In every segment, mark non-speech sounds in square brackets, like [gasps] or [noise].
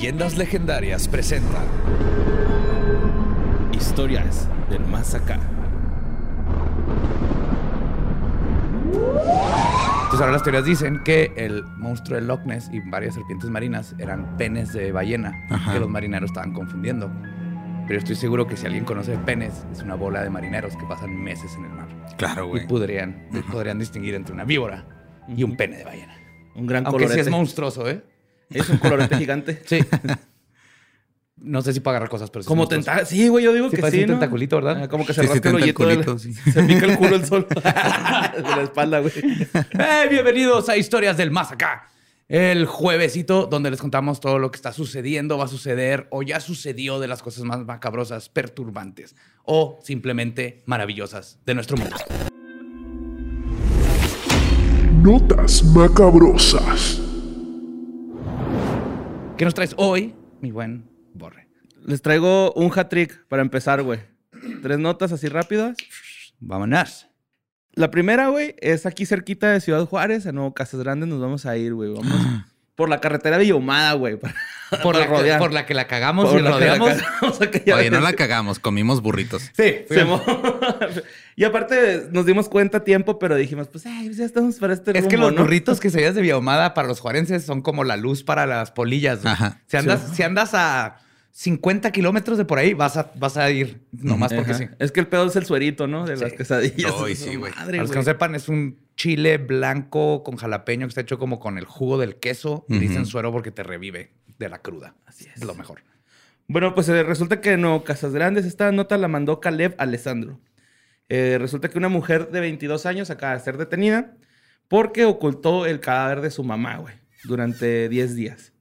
Leyendas Legendarias presenta Historias del más acá. Entonces ahora las teorías dicen que el monstruo de Loch Ness y varias serpientes marinas eran penes de ballena Ajá. que los marineros estaban confundiendo. Pero estoy seguro que si alguien conoce penes, es una bola de marineros que pasan meses en el mar. Claro, Y güey. podrían, podrían distinguir entre una víbora y un pene de ballena. Un gran Aunque sí colorete. es monstruoso, ¿eh? Es un colorete gigante. Sí. [laughs] no sé si para agarrar cosas, pero Como tentáculo. Sí, güey, yo digo Sí, que sí, un ¿no? tentaculito, ¿verdad? Ah, como que se Sí, sí, rasca el hoyito sí. [laughs] Se pica el culo el sol. [laughs] de la espalda, güey. ¡Hey! Bienvenidos a Historias del Más Acá. El juevesito donde les contamos todo lo que está sucediendo, va a suceder o ya sucedió de las cosas más macabrosas, perturbantes o simplemente maravillosas de nuestro mundo. Notas macabrosas. ¿Qué nos traes hoy, mi buen Borre? Les traigo un hat trick para empezar, güey. Tres notas así rápidas. Vámonos. La primera, güey, es aquí cerquita de Ciudad Juárez, a Nuevo Casas Grandes nos vamos a ir, güey. Vamos [gasps] por la carretera Villahumada, güey. para- [laughs] Por la, que, por la que la cagamos Por y la la rodeamos. aquella [laughs] Oye, no la cagamos, comimos burritos. Sí, mo- [laughs] y aparte nos dimos cuenta a tiempo, pero dijimos, pues, ay, pues ya estamos para este Es que los ¿no? burritos que se de Villahumada para los juarenses son como la luz para las polillas. Ajá. Si, andas, si andas a 50 kilómetros de por ahí, vas a, vas a ir nomás porque Ajá. sí. Es que el pedo es el suerito, ¿no? De las quesadillas. Ay, Su [laughs] sí, güey. madre, Para los que no sepan, es un chile blanco con jalapeño que está hecho como con el jugo del queso. Dicen suero porque te revive de la cruda. Así es. lo mejor. Bueno, pues eh, resulta que no, Casas Grandes, esta nota la mandó Caleb Alessandro. Eh, resulta que una mujer de 22 años acaba de ser detenida porque ocultó el cadáver de su mamá, güey, durante 10 días.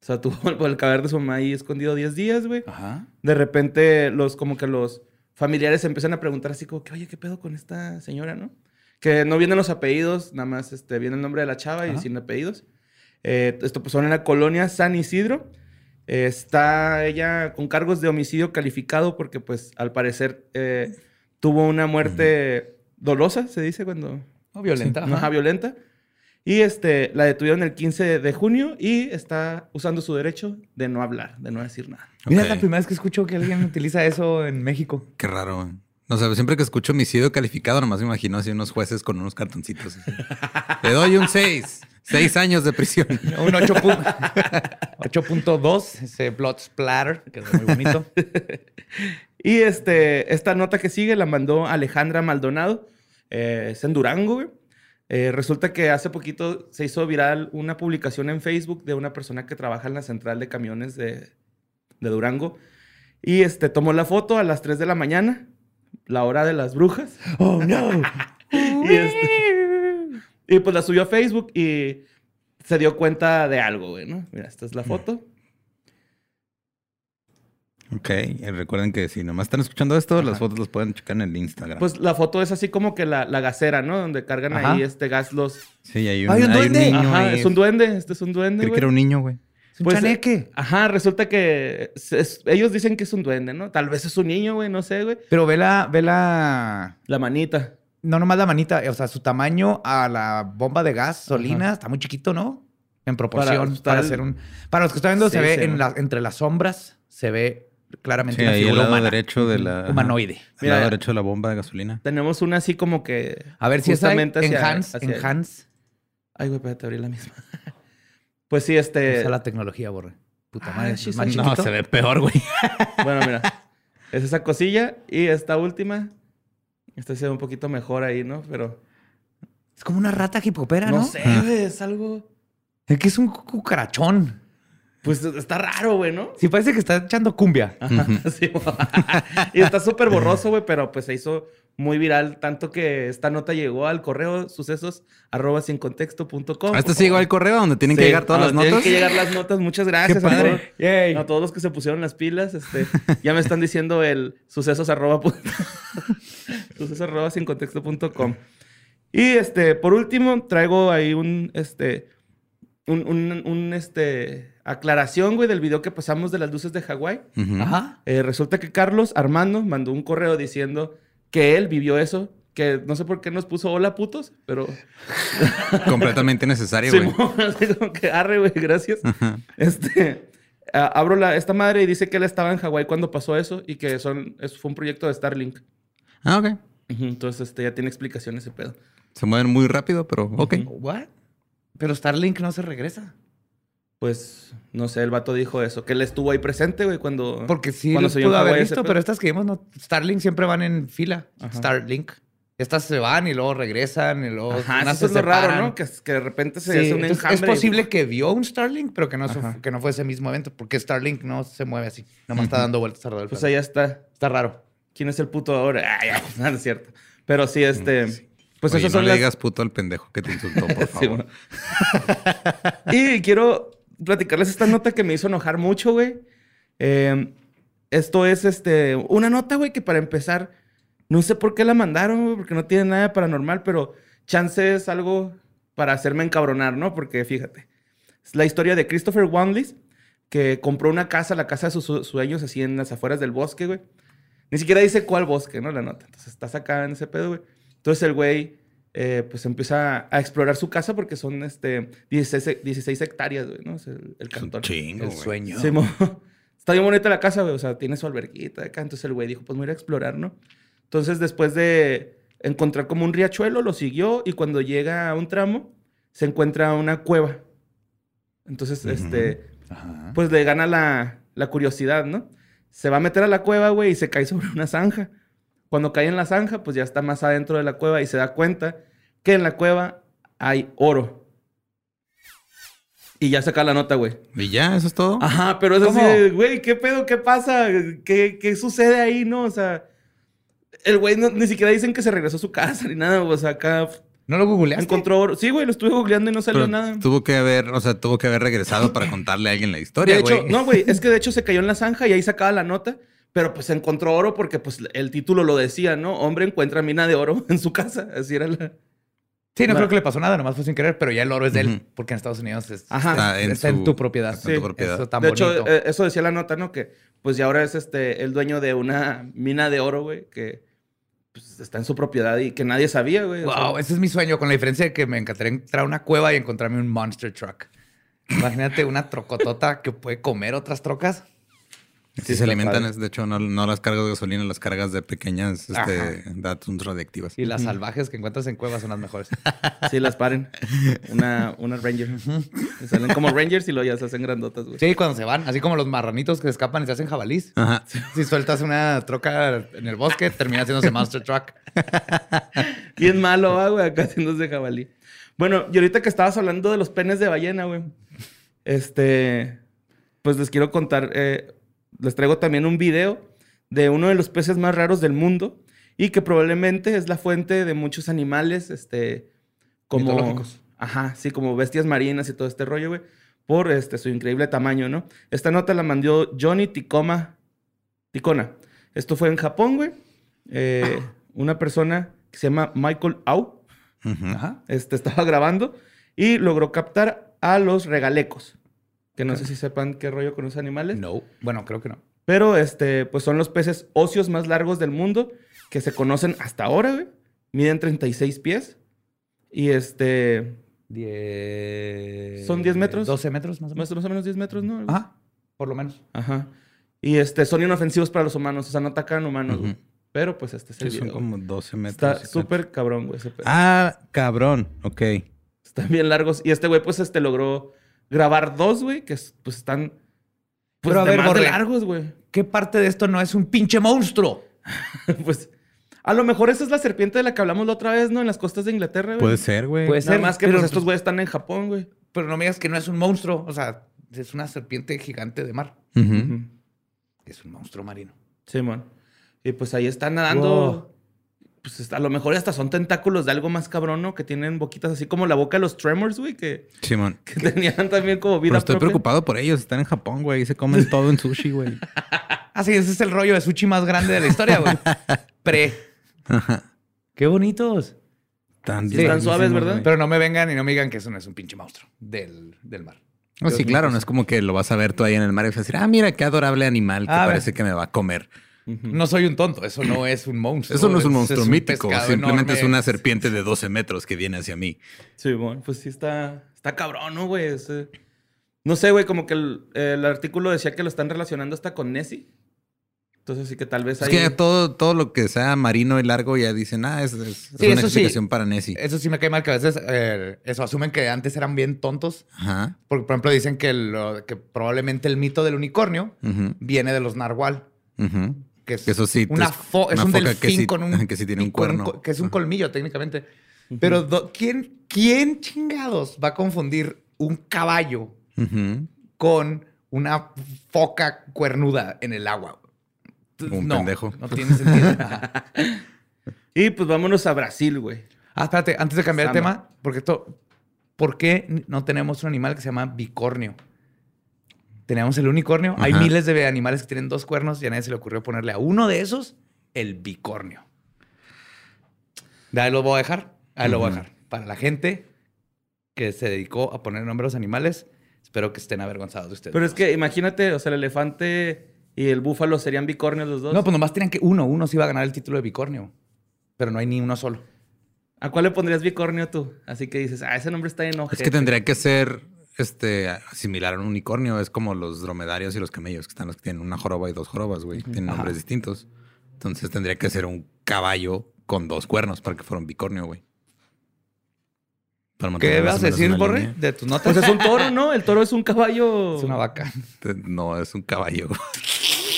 O sea, tuvo [laughs] el, cadáver de su mamá ahí escondido 10 días, güey. Ajá. De repente, los, como que los familiares empiezan a preguntar así como que, oye, ¿qué pedo con esta señora, no? Que no vienen los apellidos, nada más este, viene el nombre de la chava y Ajá. sin apellidos. Eh, esto pues son en la colonia San Isidro. Eh, está ella con cargos de homicidio calificado porque pues al parecer eh, tuvo una muerte dolosa, se dice cuando... No violenta. Ajá, ajá. violenta. Y este, la detuvieron el 15 de junio y está usando su derecho de no hablar, de no decir nada. Mira, es la primera vez que escucho que alguien [laughs] utiliza eso en México. Qué raro. No sé, siempre que escucho homicidio calificado, nomás me imagino así unos jueces con unos cartoncitos. así. [laughs] Le doy un 6. 6 años de prisión. [laughs] Un 8 pu- 8.2, ese blood splatter, que es muy bonito. Y este, esta nota que sigue la mandó Alejandra Maldonado. eh, es en Durango, güey. Eh, resulta que hace poquito se hizo viral una publicación en Facebook de una persona que trabaja en la central de camiones de, de Durango. Y este, tomó la foto a las 3 de la mañana, la hora de las brujas. [laughs] Oh, no. Y, este- y pues la subió a Facebook y se dio cuenta de algo, güey, ¿no? Mira, esta es la foto. Ok, y recuerden que si nomás están escuchando esto, las fotos las pueden checar en el Instagram. Pues la foto es así como que la, la gasera, ¿no? Donde cargan Ajá. ahí este gas los... sí, hay un, ¡Ay, un hay un duende! niño Ajá, ahí. es un duende. Este es un duende, Creí que era un niño, güey. Es un Pues, chaneque. Ajá, resulta que es- es- ellos dicen que es un duende, ¿no? Tal vez es un niño, güey, no sé, güey. Pero ve la, ve la. La manita. No nomás la manita, o sea, su tamaño a la bomba de gasolina está muy chiquito, ¿no? En proporción. Para Para, hacer un. Para los que están viendo, se ve sí, en la- entre las sombras, se ve claramente Sí, una ahí al figura lado humana. derecho de la... Humanoide. Mira, lado derecho de la bomba de gasolina. Tenemos una así como que... A ver si está en, Hans. En Hans. Ay, güey, espérate, abrí la misma. [laughs] pues sí, este... Usa la tecnología, borre. Puta Ah, madre. sí, es más. No, chiquito. se ve peor, güey. [laughs] Bueno, mira. Es esa cosilla. Y esta última... Esta se ve un poquito mejor ahí, ¿no? Pero... Es como una rata hipopera, ¿no? No sé, güey, es algo... Es que es un cu- cucarachón. Pues está raro, güey, ¿no? Sí, parece que está echando cumbia. Ajá, [laughs] sí. y está súper borroso, güey, pero pues se hizo muy viral, tanto que esta nota llegó al correo sucesos arroba sin contexto.com. ¿A este sí llegó al correo donde tienen que llegar todas ah, las notas? Tienen que llegar las notas. Muchas gracias a, padre. todos, Yay. a todos los que se pusieron las pilas. Este, ya me están diciendo el sucesos arroba, [laughs] sucesos arroba sin contexto.com. Y este, por último, traigo ahí un, este, un, un, un, este, aclaración, güey, del video que pasamos de las luces de Hawái. Ujú. Ajá. Eh, resulta que Carlos Armando mandó un correo diciendo que él vivió eso, que no sé por qué nos puso hola putos, pero [laughs] Completamente necesario, güey. [laughs] Así como que arre, güey, gracias. Ajá. Este, Ah, abro la, esta madre y dice que él estaba en Hawái cuando pasó eso y que son, eso fue un proyecto de Starlink. Ah, ok. Entonces este, ya tiene explicación ese pedo. Se mueven muy rápido, pero ok. ¿What? Pero Starlink no se regresa. Pues, no sé, el vato dijo eso, que él estuvo ahí presente, güey, cuando... Porque sí cuando los se pudo haber visto, pero estas que vimos, no, Starlink siempre van en fila. Ajá. Starlink. Estas se van y luego regresan y luego Ajá, eso es se lo raro. ¿no? Que, que de repente se Sí, hace un entonces, es posible que vio un Starlink, pero que no, se- Ajá. que no fue ese mismo evento, porque Starlink no se mueve así. Nomás está dando vueltas alrededor del Pues allá está. Está raro. ¿Quién es el puto ahora? [laughs] Ay, ay, no, es cierto. Pero sí, este... Pues Oye, esas no son le las... digas puto al pendejo que te insultó, por [laughs] Sí, favor. bueno. y quiero platicarles esta nota que me hizo enojar mucho, güey. Eh, esto es este, una nota, güey, que para empezar, no sé por qué la mandaron, güey, porque no tiene nada de paranormal, pero chance es algo para hacerme encabronar, ¿no? Porque fíjate, es la historia de Christopher Wanley, que compró una casa, la casa de sus su- sueños, así en las afueras del bosque, güey. Ni siquiera dice cuál bosque, ¿no? La nota. Entonces estás acá en ese pedo, güey. Entonces el güey, eh, pues empieza a explorar su casa porque son este, 16, he- 16 hectáreas, güey, ¿no? Es el, el Es un cantón. chingo, El güey. sueño. Sí, [laughs] Está bien bonita la casa, güey. O sea, tiene su alberguita acá. Entonces el güey dijo, pues me voy a ir a explorar, ¿no? Entonces después de encontrar como un riachuelo, lo siguió y cuando llega a un tramo, se encuentra una cueva. Entonces, este, Ajá. pues le gana la, la curiosidad, ¿no? Se va a meter a la cueva, güey, y se cae sobre una zanja. Cuando cae en la zanja, pues ya está más adentro de la cueva y se da cuenta que en la cueva hay oro. Y ya saca la nota, güey. Y ya, eso es todo. Ajá, pero es así güey, ¿qué pedo? ¿Qué pasa? ¿Qué, qué sucede ahí, no? O sea, el güey no- ni siquiera dicen que se regresó a su casa ni nada. O sea, acá ¿No lo googleaste? encontró oro. Sí, güey, lo estuve googleando y no salió Pero nada. tuvo que haber, o sea, tuvo que haber regresado para [clears throat] contarle a alguien la De historia, hecho, güey. no, güey, es que de [laughs] hecho se cayó en la zanja y ahí sacaba la nota, pero pues encontró oro porque pues el título lo decía, ¿no? Hombre encuentra mina de oro [laughs] en su casa. Así era la... Sí, no creo que le pasó nada, nomás fue sin querer, pero ya el oro es de él, porque en Estados Unidos es- Ajá. está, en está en su- tu propiedad. está en tu Sí, propiedad. Eso tan de bonito. hecho, eh, eso decía la nota, ¿no? Que pues ya ahora es este el dueño de una mina de oro, güey, que pues, está en su propiedad y que nadie sabía, güey. o sea, Wow, ese es mi sueño, con la diferencia de que me encantaría entrar a una cueva y encontrarme un monster truck. Imagínate una trocotota que puede comer otras trocas. Sí, se alimentan, padre. es, de hecho, no, no las cargas de gasolina, las cargas de pequeñas este, datos radiactivas. Y las salvajes que encuentras en cuevas son las mejores. [laughs] Sí, las paren. Una, una Ranger. Salen como Rangers y luego ya se hacen grandotas, güey. Sí, cuando se van, así como los marranitos que escapan y se hacen jabalís. Ajá. Si sueltas una troca en el bosque, termina haciéndose monster truck. [laughs] Bien malo, ah, güey, acá haciéndose jabalí. Bueno, y ahorita que estabas hablando de los penes de ballena, güey. Este. Pues les quiero contar. eh, les traigo también un video de uno de los peces más raros del mundo y que probablemente es la fuente de muchos animales, este. Como. Mitológicos. Ajá, sí, como bestias marinas y todo este rollo, güey. Por este, su increíble tamaño, ¿no? Esta nota la mandó Johnny Ticoma. Ticona. Esto fue en Japón, güey. Eh, una persona que se llama Michael Au este, estaba grabando y logró captar a los regalecos. Que no sé si sepan qué rollo con los animales. No. Bueno, creo que no. Pero este, pues son los peces óseos más largos del mundo que se conocen hasta ahora, güey. Miden 36 pies. Y este. ¿Son 10 metros? 12 metros más o menos. Más, más o menos 10 metros, ¿no? Ajá. Por lo menos. Ajá. Y este, son inofensivos para los humanos. O sea, no atacan humanos, güey. Pero pues este es el Sí, son como 12 metros. Está súper cabrón, güey. ese pedo. Ah, cabrón. Ok. Están bien largos. Y este güey, pues, este logró grabar dos, güey, que es- pues están. Pues Pero a de ver, más Borre. largos, güey. ¿Qué parte de esto no es un pinche monstruo? [laughs] pues. A lo mejor esa es la serpiente de la que hablamos la otra vez, ¿no? En las costas de Inglaterra, güey. Puede ser, güey. Puede ser, más que pero, pues, estos pues, güeyes están en Japón, güey. Pero no me digas que no es un monstruo. O sea, es una serpiente gigante de mar. Es un monstruo marino. Sí, man. Y pues ahí están nadando. Wow. Pues a lo mejor hasta son tentáculos de algo más cabrón, ¿no? Que tienen boquitas así como la boca de los Tremors, güey, que, Simón. que tenían también como vida Pero estoy propia. preocupado por ellos. Están en Japón, güey. Se comen [laughs] todo en sushi, güey. Ah, sí, ese es el rollo de sushi más grande de la historia, güey. [laughs] Pre. Qué bonitos. Están, Sí, están suaves, ¿verdad? güey. Pero no me vengan y no me digan que eso no es un pinche monstruo del, del mar. No, sí, claro, no es como que lo vas a ver tú ahí en el mar y vas a decir, ah, mira qué adorable animal que Ah, parece que me va a comer. No soy un tonto, eso no es un monstruo. Eso no es un monstruo mítico, simplemente es una serpiente de 12 metros que viene hacia mí. Sí, bueno, pues sí está, está cabrón, ¿no, güey? Ese- No sé, güey, como que el, el artículo decía que lo están relacionando hasta con Nessie. Entonces sí que tal vez Es ahí... que todo, todo lo que sea marino y largo ya dicen, ah, es, es- es una eso sí. explicación para Nessie. Eso sí me cae mal que a veces eh, eso asumen que antes eran bien tontos. Ajá. Porque, por ejemplo, dicen que, lo- que probablemente el mito del unicornio viene de los narwhal. ujú. Que es Que eso sí, una fo- es una un foca delfín que sí- con un [laughs] que sí tiene un cuerno. que es un colmillo técnicamente. Pero do- ¿quién, ¿quién chingados va a confundir un caballo con una foca cuernuda en el agua? Un no, pendejo. No tiene sentido. [laughs] Y pues vámonos a Brasil, güey. Ah, espérate, antes de cambiar Samba. el tema, porque esto, ¿por qué no tenemos un animal que se llama bicornio? Tenemos el unicornio. Hay Ajá. miles de animales que tienen dos cuernos y a nadie se le ocurrió ponerle a uno de esos el bicornio. De ahí lo voy a dejar. Ahí lo voy a dejar. Para la gente que se dedicó a poner nombre a los animales, espero que estén avergonzados de ustedes. Pero es que imagínate, o sea, el elefante y el búfalo serían bicornios los dos. No, pues nomás tenían que uno. Uno sí iba a ganar el título de bicornio. Pero no hay ni uno solo. ¿A cuál le pondrías bicornio tú? Así que dices, ah, ese nombre está en Es que tendría que ser este similar a un unicornio. Es como los dromedarios y los camellos, que están los que tienen una joroba y dos jorobas, güey. Tienen Ajá. nombres distintos. Entonces tendría que ser un caballo con dos cuernos para que fuera un bicornio, güey. ¿Qué vas a decir, Borre? línea. De tus [laughs] notas. Pues es un toro, ¿no? El toro es un caballo. Es una vaca. No, es un caballo.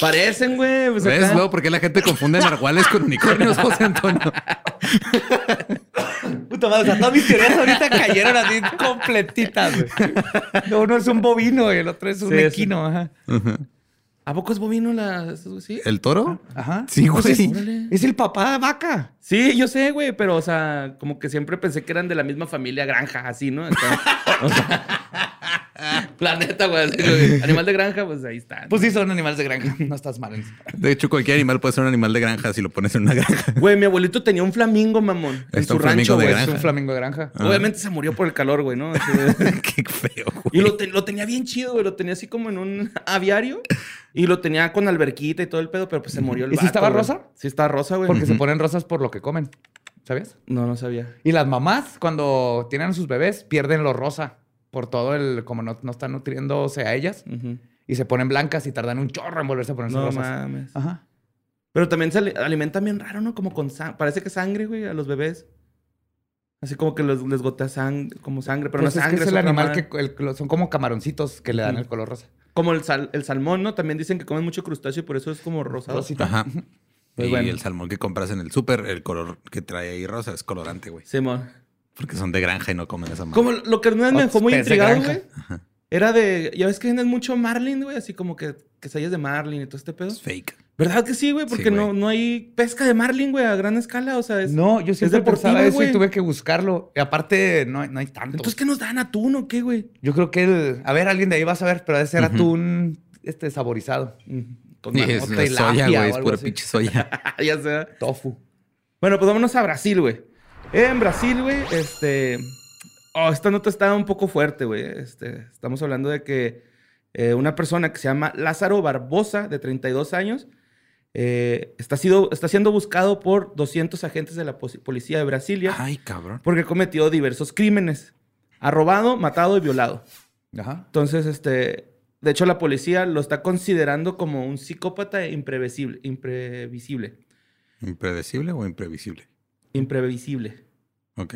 Parecen, güey. Pues ¿Ves? acá- Luego, ¿por qué la gente confunde narwhales con unicornios, José Antonio? [laughs] Puta madre, o sea, todas mis teorías ahorita [laughs] cayeron así completitas, güey. No, [laughs] uno es un bovino y el otro es un Sí, sí. equino, ajá. ¿A poco es bovino la... ¿Sí? ¿El toro? Ajá. Sí, güey. Pues es, Órale. es el papá de vaca. Sí, yo sé, güey, pero, o sea, como que siempre pensé que eran de la misma familia granja, así, ¿no? [laughs] O sea, planeta, güey. Animal de granja, pues ahí está. Pues sí, son animales de granja. [laughs] No estás mal. en eso. De hecho, cualquier animal puede ser un animal de granja si lo pones en una granja. [laughs] Güey, mi abuelito tenía un flamingo, mamón, en su rancho, de güey. granja. Es un flamingo de granja. Ah. Obviamente se murió por el calor, güey, ¿no? Qué feo, Y güey. lo, te- lo tenía bien chido, güey. Lo tenía así como en un aviario. Y lo tenía con alberquita y todo el pedo, pero pues se murió el ¿Y si vato, estaba güey. rosa? Sí estaba rosa, güey. Porque se ponen rosas por lo que comen. ¿Sabías? No, no sabía. Y las mamás, cuando tienen a sus bebés, pierden lo rosa por todo el. Como no, no están nutriéndose a ellas. Y se ponen blancas y tardan un chorro en volverse a ponerse No rosas. mames. Ajá. Pero también se ali- alimentan bien raro, ¿no? Como con sangre. Parece que sangre, güey, a los bebés. Así como que les, les gotea sangre, como sangre, pero Pues no es sangre. que es el animal que el- son como camaroncitos que le dan el color rosa. Como el, sal- el salmón, ¿no? También dicen que comen mucho crustáceo y por eso es como rosado. Rosita. Ajá. Pues y bueno. el salmón que compras en el súper, el color que trae ahí rosa es colorante, güey. Simón. Porque son de granja y no comen esa madre. Como lo que vez me dejó muy intrigado, güey. Era de... Ya ves que venden mucho marlin, güey. Así como que quesadillas de marlin y todo este pedo. Es fake. ¿Verdad que sí, güey? Sí, Porque no, güey. no hay pesca de marlin, güey, a gran escala. O sea, es... No, yo siempre deportiva, pensaba eso güey. y tuve que buscarlo. Y aparte, no, hay- no hay tanto. Entonces, ¿qué nos dan? ¿Atún o qué, güey? Yo creo que el... A ver, alguien de ahí va a saber, pero debe ser atún este, saborizado. Con Sí, es, marmota y es soya, güey. Es pura así. pinche soya. [laughs] ya sea. Tofu. Bueno, pues vámonos a Brasil, güey. En Brasil, güey, este... Oh, esta nota está un poco fuerte, güey. Este, estamos hablando de que eh, una persona que se llama Lázaro Barbosa, de 32 años, eh, está, sido, está siendo buscado por 200 agentes de la policía de Brasilia Ay, cabrón. porque cometió diversos crímenes. Ha robado, matado y violado. Ajá. Entonces, este... De hecho, la policía lo está considerando como un psicópata imprevisible. Imprevisible. ¿Impredecible o imprevisible? Imprevisible. Ok.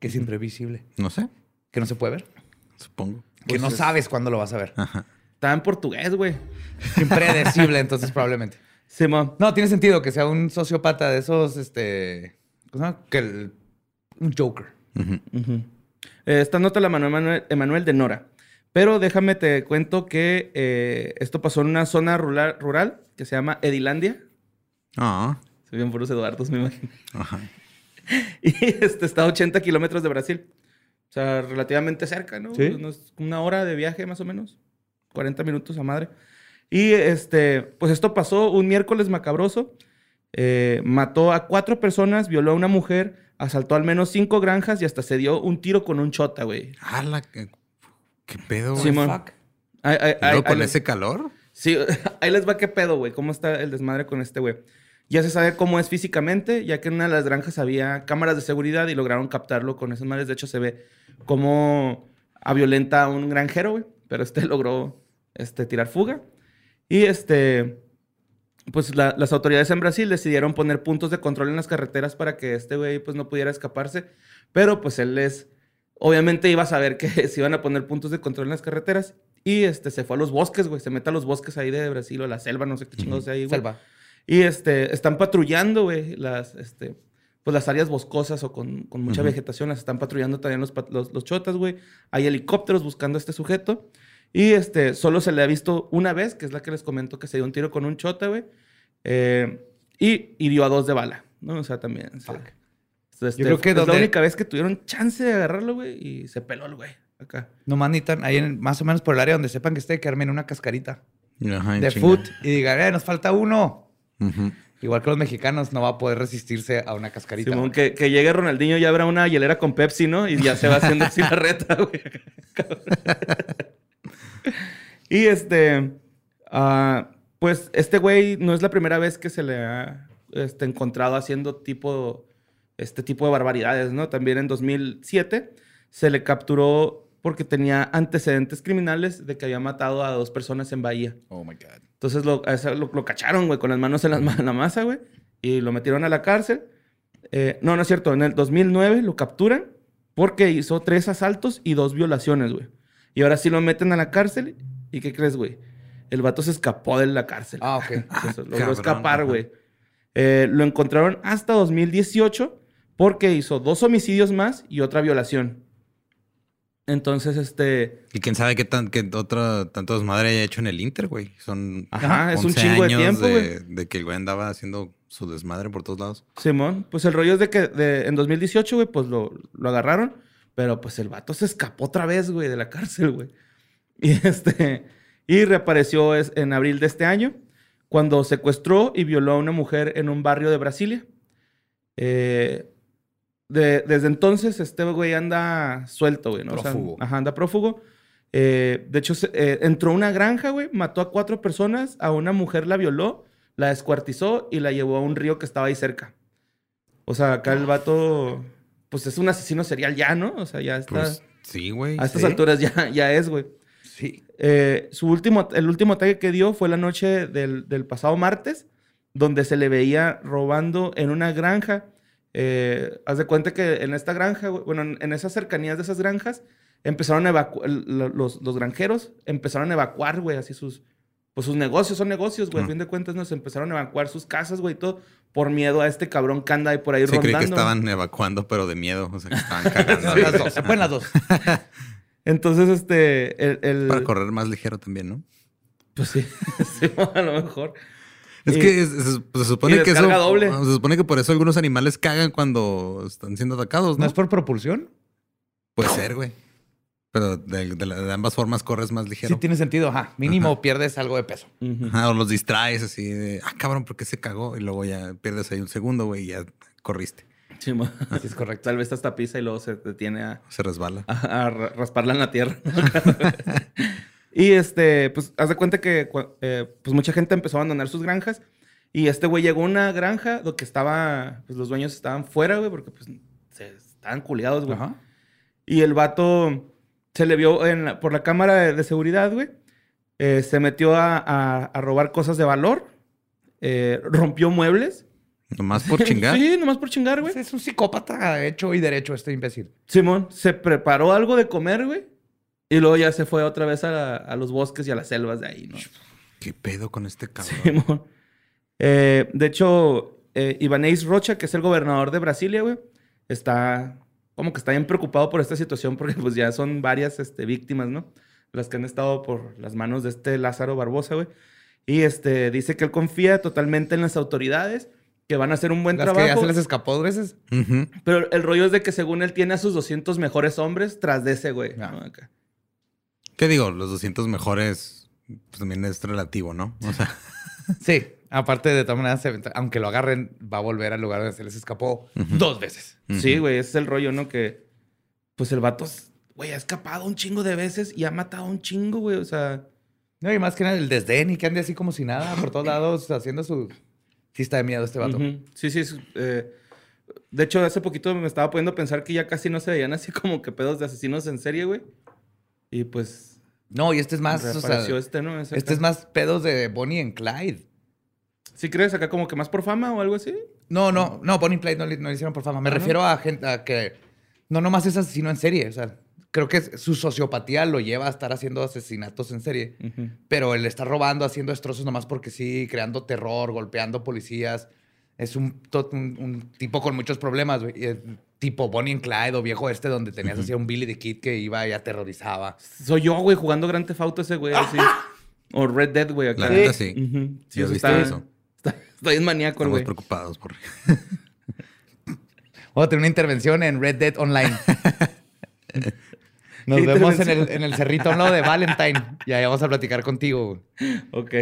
Que es imprevisible. No sé. Que no se puede ver. Supongo. Que no Pues es- sabes cuándo lo vas a ver. Ajá. Está en portugués, güey. [laughs] Impredecible, entonces probablemente. Simón. No, tiene sentido que sea un sociópata de esos, este... ¿cómo se llama? Que el- un Joker. Eh, esta nota la mandó Emanuel, Emanuel de Nora. Pero déjame te cuento que eh, esto pasó en una zona rural, rural que se llama Edilandia. Ah. Se bien puros Eduardos, me imagino. Ajá. [laughs] Y este está a 80 kilómetros de Brasil. O sea, relativamente cerca, ¿no? Sí. Una hora de viaje más o menos. 40 minutos a madre. Y este, pues esto pasó un miércoles macabroso. Eh, mató a cuatro personas, violó a una mujer, asaltó al menos cinco granjas y hasta se dio un tiro con un chota, güey. Ala, ¿qué, qué pedo, güey? Simón. Ay, ay, ¿Y ay, luego con ese calor? Sí, [laughs] ahí les va qué pedo, güey. ¿Cómo está el desmadre con este güey? Ya se sabe cómo es físicamente, ya que en una de las granjas había cámaras de seguridad y lograron captarlo con esas madres. De hecho, se ve cómo a violenta a un granjero, güey. Pero este [laughs] logró este, tirar fuga. Y este, pues la- las autoridades en Brasil decidieron poner puntos de control en las carreteras para que este güey pues no pudiera escaparse. Pero pues él es, obviamente iba a saber que [laughs] se iban a poner puntos de control en las carreteras. Y este, se fue a los bosques, güey. Se mete a los bosques ahí de Brasil o la selva, no sé qué chingados hay güey. Selva. Y este, están patrullando, güey, las, este, pues las áreas boscosas o con, con mucha vegetación, las están patrullando también los, los, los chotas, güey. Hay helicópteros buscando a este sujeto. Y este, solo se le ha visto una vez, que es la que les comento que se dio un tiro con un chota, güey. Eh, y hirió a dos de bala, ¿no? O sea, también. o sea, este, Yo creo que es la única vez que tuvieron chance de agarrarlo, güey, y se peló el güey acá. Nomás necesitan ahí en- más o menos por el área donde sepan que esté, que armen una cascarita Ajá, de chinga. foot y digan, eh, nos falta uno. Igual que los mexicanos, no va a poder resistirse a una cascarita. Simón, que, que llegue Ronaldinho y abra una hielera con Pepsi, ¿no? Y ya se va haciendo así la reta, [laughs] güey. y este, ah, pues este güey no es la primera vez que se le ha este, encontrado haciendo tipo, este tipo de barbaridades, ¿no? También en 2007 se le capturó porque tenía antecedentes criminales de que había matado a dos personas en Bahía. Oh my God. Entonces lo, lo, lo cacharon, güey, con las manos en, ma- [laughs] en la masa, güey. Y lo metieron a la cárcel. Eh, no, no es cierto. En el 2009 lo capturan porque hizo tres asaltos y dos violaciones, güey. Y ahora sí lo meten a la cárcel. ¿Y qué crees, güey? El vato se escapó de la cárcel. Ah, ok. [laughs] Entonces, [laughs] logró escapar, güey. Eh, lo encontraron hasta 2018 porque hizo dos homicidios más y otra violación. Entonces, este... Y quién sabe qué, tan, qué otra tanto desmadre haya hecho en el Inter, güey. Son Ajá, es un 11 chingo de años tiempo, de, de que el güey andaba haciendo su desmadre por todos lados. Simón, pues el rollo es de que de- en 2018, güey, pues lo, lo agarraron, pero pues el vato se escapó otra vez, güey, de la cárcel, güey. [laughs] Y este, y reapareció es- en abril de este año, cuando secuestró y violó a una mujer en un barrio de Brasilia. Eh, de- desde entonces, este güey anda suelto, güey, ¿no? O sea, Prófugo. ajá, anda prófugo. Eh, de hecho, eh, entró a una granja, güey, mató a cuatro personas, a una mujer la violó, la descuartizó y la llevó a un río que estaba ahí cerca. O sea, acá el vato, pues es un asesino serial ya, ¿no? O sea, ya está. Pues sí, güey. a estas sí. alturas ya, ya es, güey. Sí. Eh, su último, el último ataque que dio fue la noche del, del pasado martes, donde se le veía robando en una granja. Eh, haz de cuenta que en esta granja, bueno, en, en esas cercanías de esas granjas, empezaron a evacuar, los, los granjeros empezaron a evacuar, güey, así sus, pues sus negocios, son negocios, güey, a Mm. fin de cuentas nos empezaron a evacuar sus casas, güey, y todo, por miedo a este cabrón que anda ahí por ahí Sí, creí rondando. que estaban evacuando, pero de miedo. O sea, que estaban [laughs] cagando. No, las dos. Se pueden las dos. [laughs] Entonces, este, el... el- Para correr más ligero también, ¿no? Pues sí, [laughs] sí, a lo mejor. Es Y- que es- es- pues, se supone que eso. doble. Se supone que por eso algunos animales cagan cuando están siendo atacados, ¿No ¿no? es por propulsión? Puede ser, güey. Pero de, de ambas formas corres más ligero. Sí, tiene sentido. Ajá. Mínimo pierdes algo de peso. Ajá, o los distraes así de, ah, cabrón, ¿por qué se cagó? Y luego ya pierdes ahí un segundo, güey, y ya corriste. Sí, mo- Sí, es correcto. Tal vez hasta pisa y luego se detiene a, Se resbala. a- a ra- rasparla en la tierra. [laughs] y este, pues, haz de cuenta que eh, pues mucha gente empezó a abandonar sus granjas. Y este güey llegó a una granja donde estaba, pues los dueños estaban fuera, güey, porque pues se estaban culiados, güey. Ajá. Y el vato se le vio en la- por la cámara de, de seguridad, güey. Eh, se metió a, a- a robar cosas de valor. eh, rompió muebles. Nomás por [laughs] chingar. sí, nomás por chingar, güey. Es un psicópata hecho y derecho este imbécil. Simón se preparó algo de comer, güey. Y luego ya se fue otra vez a, la- a los bosques y a las selvas de ahí, ¿no? ¿Qué pedo con este cabrón? Simón. Eh, de hecho, eh, Ibanez Rocha, que es el gobernador de Brasilia, güey, está como que está bien preocupado por esta situación porque pues ya son varias este, víctimas, ¿no? Las que han estado por las manos de este Lázaro Barbosa, güey. Y este, dice que él confía totalmente en las autoridades, que van a hacer un buen Las que trabajo. ya se les escapó dos veces. Pero el rollo es de que según él tiene a sus 200 mejores hombres tras de ese, güey. Ah. ¿no? Acá. ¿Qué digo? Los 200 mejores pues, también es relativo, ¿no? O sea, [laughs] Sí. Aparte, de todas maneras, aunque lo agarren, va a volver al lugar donde se les escapó dos veces. Sí, güey, ese es el rollo, ¿no? Que, pues el vato, güey, ha escapado un chingo de veces y ha matado un chingo, güey. O sea, No, y más que nada el desdén y que ande así como si nada por todos lados [laughs] haciendo su... Sí está de miedo este vato. sí, sí. es, eh, de hecho, hace poquito me estaba poniendo a pensar que ya casi no se veían así como que pedos de asesinos en serie, güey. Y pues, No, y este es más, o sea, este, ¿no? Ese este acá. es más pedos de Bonnie and Clyde. ¿Sí crees acá como que más por fama o algo así? No, no, no, Bonnie and Clyde no le, no le hicieron por fama. Me Ah, ¿no? refiero a gente a que no nomás es asesino en serie. O sea, creo que su sociopatía lo lleva a estar haciendo asesinatos en serie. Pero él está robando, haciendo destrozos nomás porque sí, creando terror, golpeando policías. Es un, un tipo con muchos problemas, güey. Tipo Bonnie and Clyde o viejo este donde tenías así a un Billy the Kid que iba y aterrorizaba. Soy yo, güey, jugando Grand Theft Auto ese güey así. [laughs] O Red Dead, güey, acá. La neta sí. Ujú. Sí, has eso está, eso. Está, está bien maníaco, el Estamos güey. preocupados por... [laughs] Vamos a tener una intervención en Red Dead Online. [laughs] Nos ¿Qué vemos en el, en el cerrito a un lado de Valentine. Y ahí vamos a platicar contigo. güey. Ok.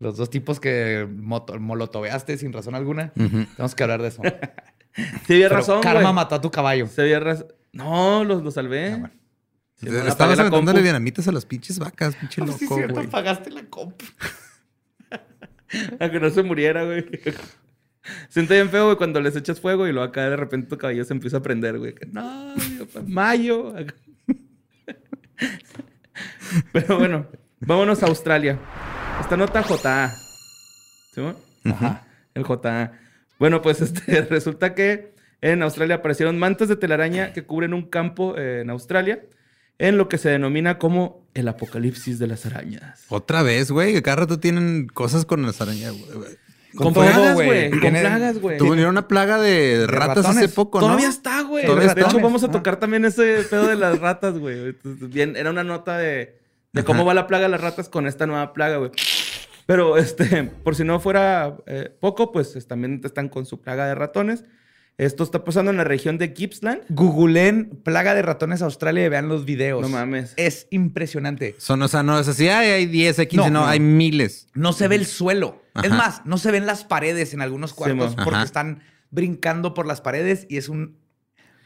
Los dos tipos que moto- molotoveaste sin razón alguna. Tenemos que hablar de eso. Sí, había Pero razón, Karma güey. mató a tu caballo. Se había razón. No, los, los salvé. Ah, bueno. Sí, Estabas aventándole dinamitas a las pinches vacas, pinche Ah, loco, sí, cierto, güey. apagaste la comp. [laughs] A que no se muriera, güey. Siente bien feo, güey, cuando les echas fuego y luego acá de repente tu cabello se empieza a prender, güey. Que, No, mayo. [laughs] Pero bueno, vámonos a Australia. Esta nota JA. ¿Sí? Ajá. El JA. Bueno, pues [laughs] este, resulta que en Australia aparecieron mantas de telaraña que cubren un campo eh, en Australia en lo que se denomina como el apocalipsis de las arañas. Otra vez, güey, que cada rato tienen cosas con las arañas, güey. Con, todo, plagas, güey. Con plagas, güey. Tuvieron una plaga de, ratas hace poco, ¿no? Todavía está, güey. De hecho, vamos a Ah. tocar también ese pedo de las ratas, güey. Bien, era una nota de, de cómo va la plaga de las ratas con esta nueva plaga, güey. Pero, [laughs] este, por si no fuera eh, poco, pues es- también están con su plaga de ratones. Esto está pasando en la región de Gippsland. Googleen plaga de ratones Australia y vean los videos. No mames. Es impresionante. Son, o sea, no es así, ay, hay 10, hay 15, No, no, no. hay miles. No se ve el suelo. Es más, no se ven las paredes en algunos cuartos porque Ajá. están brincando por las paredes y es un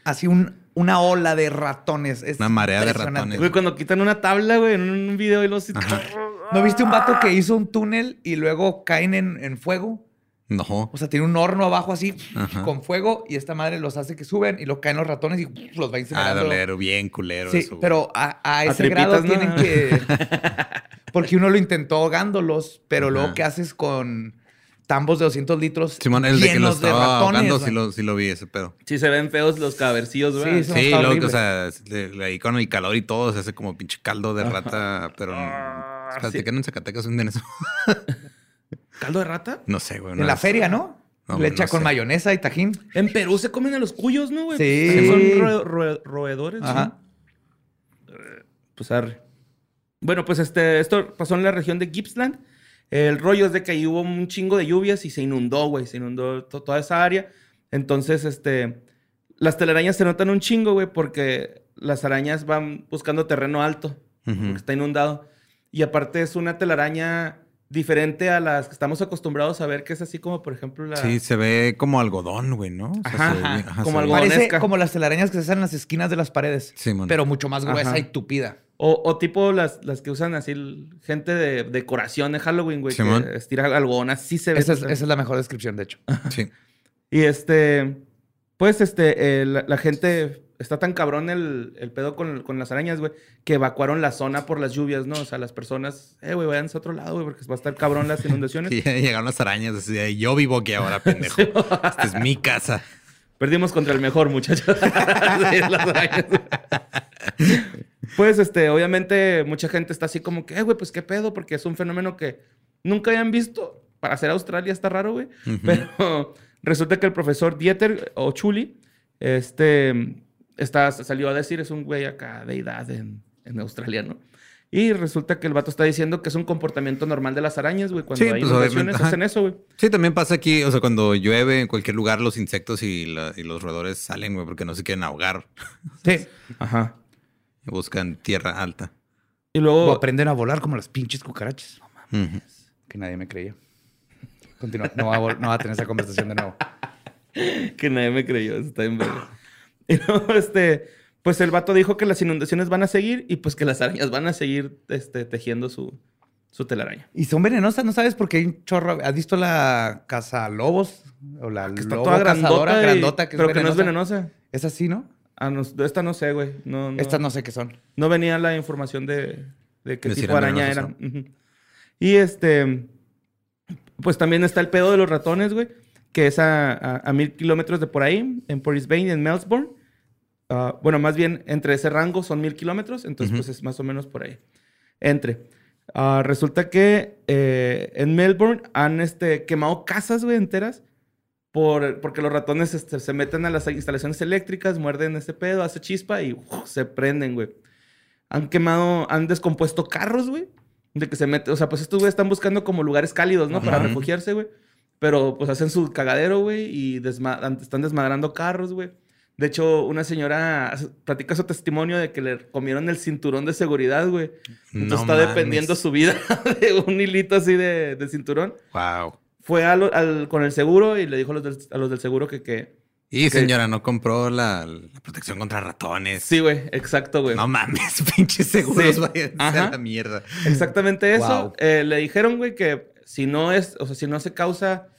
así un, una ola de ratones. Es Una marea de ratones. Güey, cuando quitan una tabla, güey, en un video y los... [laughs] ¿No viste un vato que hizo un túnel y luego caen en, en fuego? No. O sea, tiene un horno abajo así Ajá. con fuego y esta madre los hace que suben y lo caen los ratones y los va Ah, incinerando. dolero, bien culero Sí, eso. pero a, a ese tripitas, grado ¿no? tienen que... [laughs] Porque uno lo intentó ahogándolos, pero luego Ajá. ¿qué haces con tambos de 200 litros Simón, el de que lo llenos de estaba ratones? ahogando, sí lo, sí lo vi ese pedo. Sí se ven feos los cavercillos, güey. Sí, Sí, luego, o sea, ahí con el calor y todo, se hace como pinche caldo de rata, pero... Espérate, sí. que en Zacatecas venden eso? [laughs] ¿Caldo de rata? No sé, güey. En la vez- feria, ¿no? No, Le no echa con sé. mayonesa y tajín. En Perú se comen a los cuyos, ¿no, güey? Sí. También Son roe- roe- roedores. Ajá. ¿sí? Pues arre. Bueno, pues este, esto pasó en la región de Gippsland. El rollo es de que ahí hubo un chingo de lluvias y se inundó, güey. Se inundó to- toda esa área. Entonces, este... Las telarañas se notan un chingo, güey, porque las arañas van buscando terreno alto. Porque está inundado. Y aparte es una telaraña diferente a las que estamos acostumbrados a ver, que es así como, por ejemplo, la... Sí, se ve como algodón, güey, ¿no? O sea, Ajá, se ve ajá, como Algodonesca. como las telarañas que se hacen en las esquinas de las paredes. Sí, man. Pero mucho más gruesa Ajá. y tupida. O, o tipo las, las que usan así gente de decoración de Halloween, güey, Simón. que estira algodón, así se ve. Esa es, esa es la mejor descripción, de hecho. Sí. [laughs] Y este, pues este, eh, la, la gente, está tan cabrón el, el pedo con, con las arañas, güey, que evacuaron la zona por las lluvias, ¿no? O sea, las personas, eh, güey, váyanse a otro lado, güey, porque va a estar cabrón las inundaciones. [laughs] Y llegaron las arañas así de, yo vivo aquí ahora, [laughs] pendejo. Esta es mi casa. Perdimos contra el mejor, muchachos. [laughs] Sí, las arañas. pues, este, obviamente, mucha gente está así como que, eh, güey, pues qué pedo, porque es un fenómeno que nunca habían visto. Para ser Australia está raro, güey. Pero resulta que el profesor Dieter Ochuli, este, está, salió a decir, es un güey acá de edad en, en Australia, ¿no? Y resulta que el vato está diciendo que es un comportamiento normal de las arañas, güey. Cuando Sí, hay pues, inundaciones, hacen eso, güey. Sí, también pasa aquí, o sea, cuando llueve en cualquier lugar, los insectos y, la- y los roedores salen, güey, porque no se quieren ahogar. [laughs] Sí. Ajá. Y buscan tierra alta. Y O luego... aprenden a volar como las pinches cucarachas. Ujú. Que nadie me creía. Continúa. No va, a, no va a tener esa conversación de nuevo. [laughs] Que nadie me creyó, eso está bien verga. Y luego, este, pues el vato dijo que las inundaciones van a seguir y pues que las arañas van a seguir este, tejiendo su, su telaraña. Y son venenosas, ¿no sabes? Porque hay un chorro. ¿Has visto la casa lobos? O la Que está lobo toda cazadora grandota, y- grandota que pero es que no es venenosa. Es así, ¿no? Ah, no, esta no sé, güey. No, no, Estas no sé qué son. no venía la información de, de qué tipo de araña eran. Ujú. Y este, pues también está el pedo de los ratones, güey, que es a, a- a mil kilómetros de por ahí, en Brisbane, en Melbourne. Ah, bueno, más bien entre ese rango son mil kilómetros, entonces Ujú. pues es más o menos por ahí. Entre. Ah, resulta que eh, en Melbourne han este, quemado casas, güey, enteras. Por, porque los ratones este, se meten a las instalaciones eléctricas, muerden ese pedo, hace chispa y uf, se prenden, güey. Han quemado, han descompuesto carros, güey. De que se mete, o sea, pues estos güeyes están buscando como lugares cálidos, ¿no? Para refugiarse, güey. Pero pues hacen su cagadero, güey, y desma- están desmadrando carros, güey. De hecho, una señora platica su testimonio de que le comieron el cinturón de seguridad, güey. Entonces No está mames. dependiendo su vida [laughs] de un hilito así de, de cinturón. Wow. Fue al- al- con el seguro y le dijo a los del, a los del seguro que, que... Y Que- señora, no compró la, la protección contra ratones. Sí, güey, exacto, güey. No mames, [laughs] pinches seguros Sí. vayan a la mierda. Exactamente eso. Wow. Eh, le dijeron, güey, que si no es, o sea, si no se causa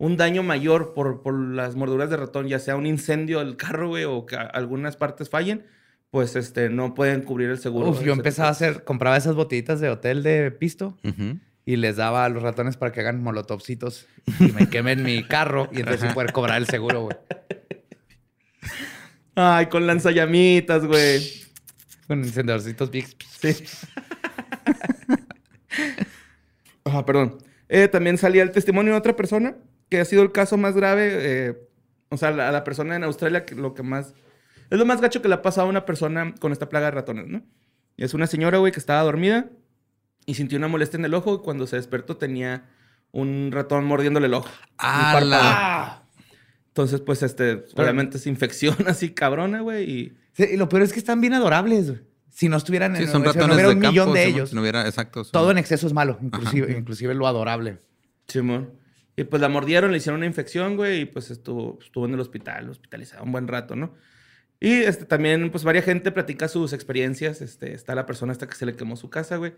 un daño mayor por, por las morduras de ratón, ya sea un incendio del carro, güey, o que algunas partes fallen, pues este, no pueden cubrir el seguro. Uf, yo empezaba a hacer, compraba esas botellitas de hotel de pisto y les daba a los ratones para que hagan molotovcitos y me quemen mi carro y entonces sí poder cobrar el seguro, güey. Ay, con lanzallamitas, güey. Con encendedorcitos Big. Sí. [laughs] Ah, perdón. Eh, también salía el testimonio de otra persona que ha sido el caso más grave. eh, o sea, la, la persona en Australia que lo que más... Es lo más gacho que le ha pasado a una persona con esta plaga de ratones, ¿no? Y es una señora, güey, que estaba dormida y sintió una molestia en el ojo y cuando se despertó tenía un ratón mordiéndole el ojo. ¡Ah! Entonces, pues, este, obviamente es infección así cabrona, güey, y... Sí, y lo peor es que están bien adorables, güey. Si no estuvieran Sí, en son si no ratones hubiera de un campo. millón de si no- ellos. si no hubiera, exacto. son- Todo en exceso es malo, inclusive, inclusive lo adorable. Simón. Y pues la mordieron, le hicieron una infección, güey, y pues estuvo, estuvo en el hospital, hospitalizado un buen rato, ¿no? Y este, también, pues, varias gente platica sus experiencias. Este, está la persona hasta que se le quemó su casa, güey.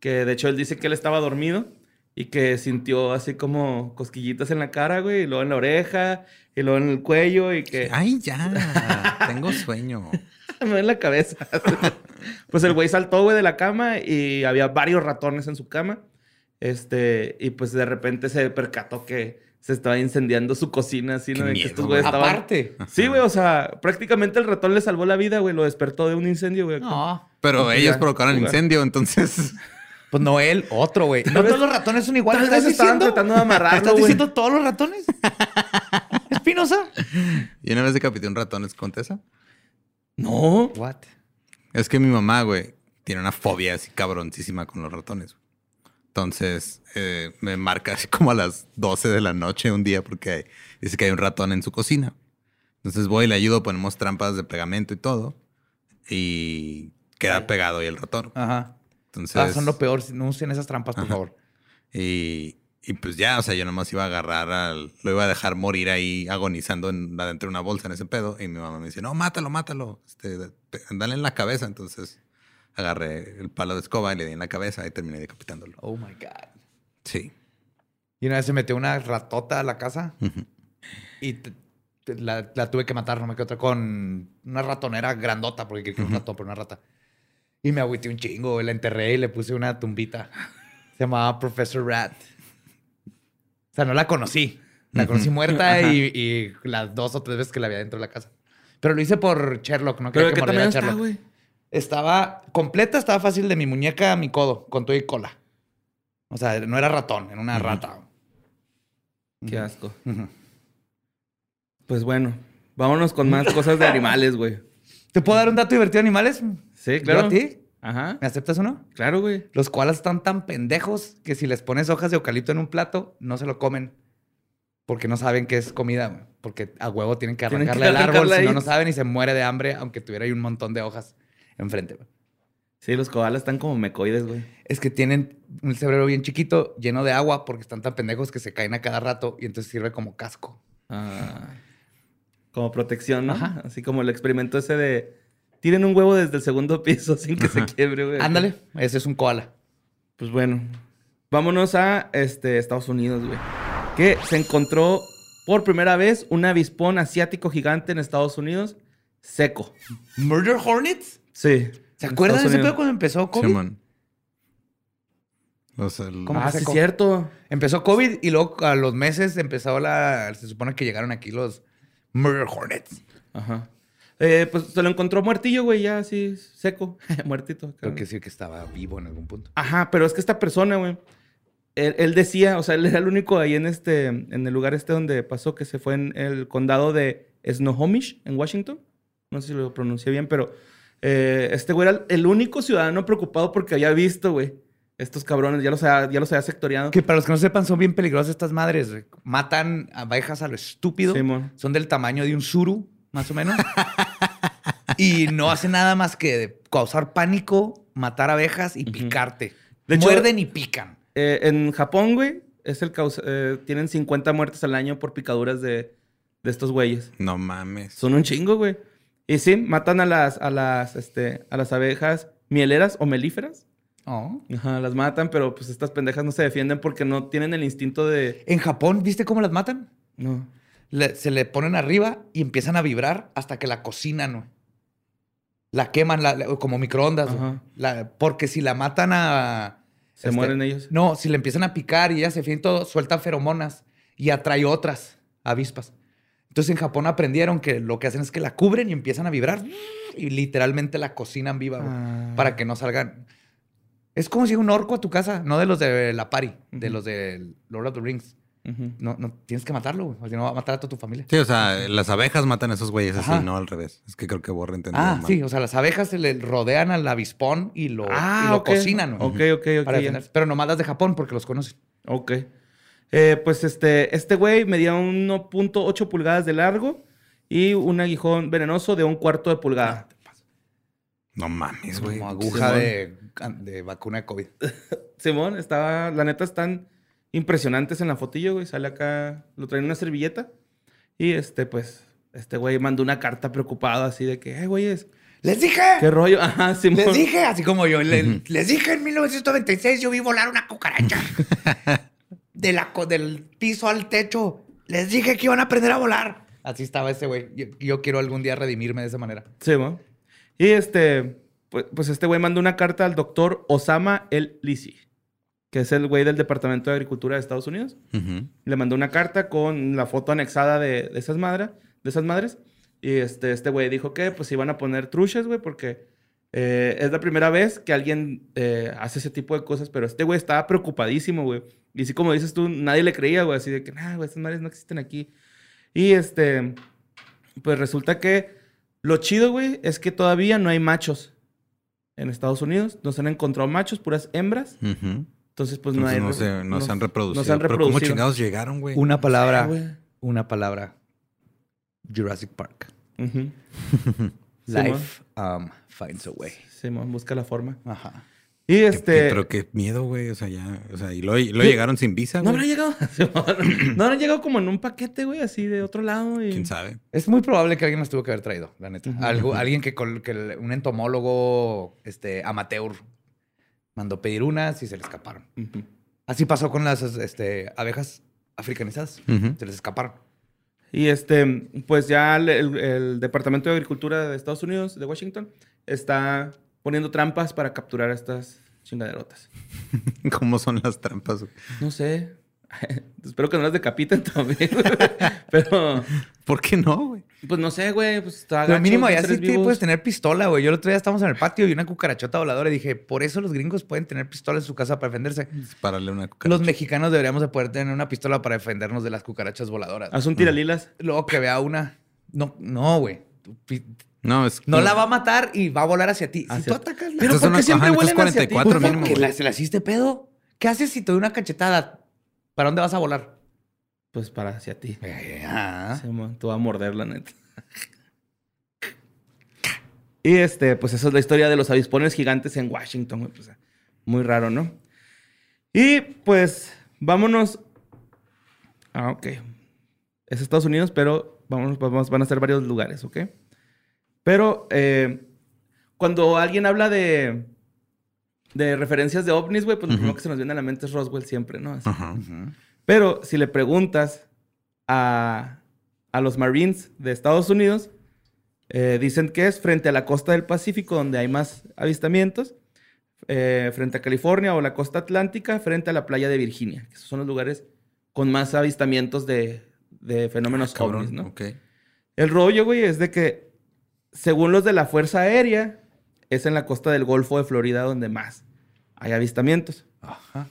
Que de hecho él dice que él estaba dormido y que sintió así como cosquillitas en la cara, güey, y luego en la oreja, y luego en el cuello, y que Ay, ya. [laughs] Tengo sueño. me duele la cabeza. [laughs] pues el güey saltó, güey, de la cama y había varios ratones en su cama. Este, y pues de repente se percató que se estaba incendiando su cocina, así, ¿no? De que miedo, estos güeyes güey. estaban... Aparte. Sí, güey, o sea, prácticamente el ratón le salvó la vida, güey, lo despertó de un incendio, güey. No. Pero ellos ya, provocaron el incendio, entonces. Pues no él, otro, güey. No todos los ratones son iguales. Tal vez ¿Estás estaban diciendo? tratando de amarrarlo, ¿Estás diciendo todos los ratones? [laughs] ¿Espinosa? Y una vez decapité un ratón, ¿les conté esa? No. What? Es que mi mamá, güey, tiene una fobia así cabroncísima con los ratones. güey. Entonces, eh, me marca así como a las 12 de la noche un día porque dice que hay un ratón en su cocina. Entonces voy y le ayudo, ponemos trampas de pegamento y todo. Y queda pegado ahí el ratón. Ajá. Entonces, Ah, son lo peor. No usen esas trampas, por Ajá. favor. Y, y pues ya, o sea, yo nomás iba a agarrar al. Lo iba a dejar morir ahí agonizando en, adentro de una bolsa en ese pedo. Y mi mamá me dice: No, mátalo, mátalo. Este, dale en la cabeza. Entonces agarré el palo de escoba y le di en la cabeza y terminé decapitándolo. Oh my God. Sí. Y una vez se metió una ratota a la casa y te- te- la, la tuve que matar, no me quedé otra, con una ratonera grandota, porque quería que era un ratón, pero una rata. Y me agüité un chingo, la enterré y le puse una tumbita. [laughs] Se llamaba Professor Rat. O sea, no la conocí. La conocí muerta y, y las dos o tres veces que la había dentro de la casa. Pero lo hice por Sherlock, no ¿Pero quería de que tamaño a está, Sherlock. güey? Estaba completa, estaba fácil de mi muñeca a mi codo, con todo y cola. O sea, no era ratón, era una rata. Qué asco. Pues bueno, vámonos con más cosas de animales, güey. ¿Te puedo dar un dato divertido de animales? Sí, ¿Yo claro. a ti? Ajá. ¿Me aceptas uno? Claro, güey. Los koalas están tan pendejos que si les pones hojas de eucalipto en un plato, no se lo comen. Porque no saben que es comida. güey. Porque a huevo tienen que arrancarle el árbol. Si no, no saben y se muere de hambre, aunque tuviera ahí un montón de hojas enfrente. güey. Sí, los koalas están como mecoides, güey. Es que tienen un cerebro bien chiquito, lleno de agua, porque están tan pendejos que se caen a cada rato y entonces sirve como casco. Ah, como protección, ¿no? Ajá. Así como el experimento ese de... Tiren un huevo desde el segundo piso sin que se quiebre, güey. Ándale, ese es un koala. Pues bueno, vámonos a este, Estados Unidos, güey. Que se encontró por primera vez un avispón asiático gigante en Estados Unidos, seco. ¿Murder Hornets? Sí. ¿Se acuerdan de ese pedo cuando empezó COVID? Simón. O sea, el- ¿Cómo? Ah, sí, cierto. Empezó COVID y luego a los meses empezó la. Se supone que llegaron aquí los Murder Hornets. Ajá. Eh, pues se lo encontró muertillo, güey, ya así seco, [laughs] muertito. Creo que sí que estaba vivo en algún punto. Ajá, pero es que esta persona, güey, él, él decía, o sea, él era el único ahí en este, en el lugar este donde pasó, que se fue en el condado de Snohomish, en Washington. No sé si lo pronuncié bien, pero eh, este güey era el único ciudadano preocupado porque había visto, güey, estos cabrones, ya los había, ya los había sectoriado. Que para los que no sepan, son bien peligrosas estas madres. güey. Matan abejas a lo estúpido. Simón. Son del tamaño de un suru, más o menos. [laughs] y no hacen nada más que causar pánico, matar abejas y picarte. De hecho- Muerden y pican. Eh, en Japón, güey, es el causa- eh, tienen 50 muertes al año por picaduras de, de estos güeyes. no mames. Son un chingo, güey. Y sí, matan a las, a las, este, a las abejas mieleras o melíferas. Oh. Ajá, las matan, pero pues estas pendejas no se defienden porque no tienen el instinto de... En Japón, ¿viste cómo las matan? No. Le- se le ponen arriba y empiezan a vibrar hasta que la cocinan, güey. La queman la- la- como microondas. La- porque si la matan a... Se este, mueren ellos. No, si le empiezan a picar y ya se fíen todo, suelta feromonas y atrae otras avispas. Entonces en Japón aprendieron que lo que hacen es que la cubren y empiezan a vibrar y literalmente la cocinan viva Ah. para que no salgan. Es como si un orco a tu casa, no de los de la pari, de los de Lord of the Rings. No, no tienes que matarlo, güey, porque si no va a matar a toda tu familia. Sí, o sea, las abejas matan a esos güeyes así, Ajá. no al revés. Es que creo que Borre entendió Ah, mal. sí, o sea, las abejas se le rodean al avispón y lo, y lo ok. cocinan, güey, Ok, ok, ok. para. Pero nomás las de Japón porque los conocen. Ok. Eh, pues este, este güey medía 1.8 pulgadas de largo y un aguijón venenoso de un cuarto de pulgada. No mames, güey. Como aguja Simón. de, de vacuna de COVID. [laughs] Simón, estaba, la neta están impresionantes en la fotillo, güey. Sale acá, lo traen en una servilleta. Y este, pues, este güey mandó una carta preocupado así de que, eh, güeyes, ¡Les dije! ¿qué rollo? [laughs] Ajá, Simón. Les dije, así como yo, le- les dije en 1996 yo vi volar una cucaracha. [laughs] de la, co- del piso al techo. Les dije que iban a aprender a volar. Así estaba ese güey. Yo, yo quiero algún día redimirme de esa manera. Simón. Y este, pues, pues este güey mandó una carta al doctor Osama El Lisi, que es el güey del Departamento de Agricultura de Estados Unidos. Le mandó una carta con la foto anexada de, de esas, madra- de esas madres. Y este, este güey dijo que pues iban a poner truchas, güey, porque eh, es la primera vez que alguien eh, hace ese tipo de cosas. Pero este güey estaba preocupadísimo, güey. Y así como dices tú, nadie le creía, güey. Así de que, nah, güey, estas madres no existen aquí. Y este, pues resulta que lo chido, güey, es que todavía no hay machos en Estados Unidos. No se han encontrado machos, puras hembras. Entonces, pues no hay... no, se, no se han reproducido. No se han Pero ¿cómo reproducido. chingados llegaron, güey? Una palabra. Güey. una palabra. Jurassic Park. [laughs] Life um, finds a way. Simón, busca la forma. Ajá. Y este. qué- pero qué miedo, güey. O sea, ya. O sea, y lo, y lo ¿Qué? llegaron sin visa, no güey. habrán llegado. [laughs] No habrán llegado como en un paquete, güey, así de otro lado. Y... ¿Quién sabe? Es muy probable que alguien nos tuvo que haber traído, la neta. Algo, alguien que, col- que el- un entomólogo este, amateur mandó pedir unas y se le escaparon. Así pasó con las este, abejas africanizadas. Se les escaparon. Y este, pues ya el, el- el Departamento de Agricultura de Estados Unidos, de Washington, está poniendo trampas para capturar a estas chingaderotas. [laughs] ¿Cómo son las trampas? güey? No sé. [laughs] Espero que no las decapiten también. güey. [laughs] Pero, ¿Por qué no, güey? pues no sé, güey. Pues está Pero mínimo ya sí te puedes tener pistola, güey. Yo el otro día estábamos en el patio y una cucarachota voladora y dije, por eso los gringos pueden tener pistolas en su casa para defenderse. Dispararle una cucaracha. Los mexicanos deberíamos de poder tener una pistola para defendernos de las cucarachas voladoras. Haz un tiralilas. Luego que vea una. No, no, güey. No, es No la va a matar y va a volar hacia ti. Si tú atacas la... Pero ¿por qué las- siempre ajá, huelen hacia ti? 44 Pues, mínimo, ¿Que güey. la, se la hiciste pedo? ¿Qué haces si te doy una cachetada? ¿Para dónde vas a volar? Pues para hacia ti. Ah. Simón, tú vas a morder, la neta. Y este, pues esa es la historia de los avispones gigantes en Washington, pues, muy raro, ¿no? Y pues vámonos. Ah, ok. Es Estados Unidos, pero vámonos, vamos, van a ser varios lugares, ¿ok? Pero eh, cuando alguien habla de, de referencias de ovnis, güey, pues lo Ujú. primero que se nos viene a la mente es Roswell siempre, ¿no? Así. Pero si le preguntas a, a los Marines de Estados Unidos, eh, dicen que es frente a la costa del Pacífico donde hay más avistamientos, eh, frente a California o la costa atlántica, frente a la playa de Virginia. que Esos son los lugares con más avistamientos de, de fenómenos Ah, Cabrón, ovnis, ¿no? El rollo, güey, es de que, según los de la Fuerza Aérea, es en la costa del Golfo de Florida donde más hay avistamientos. Ajá.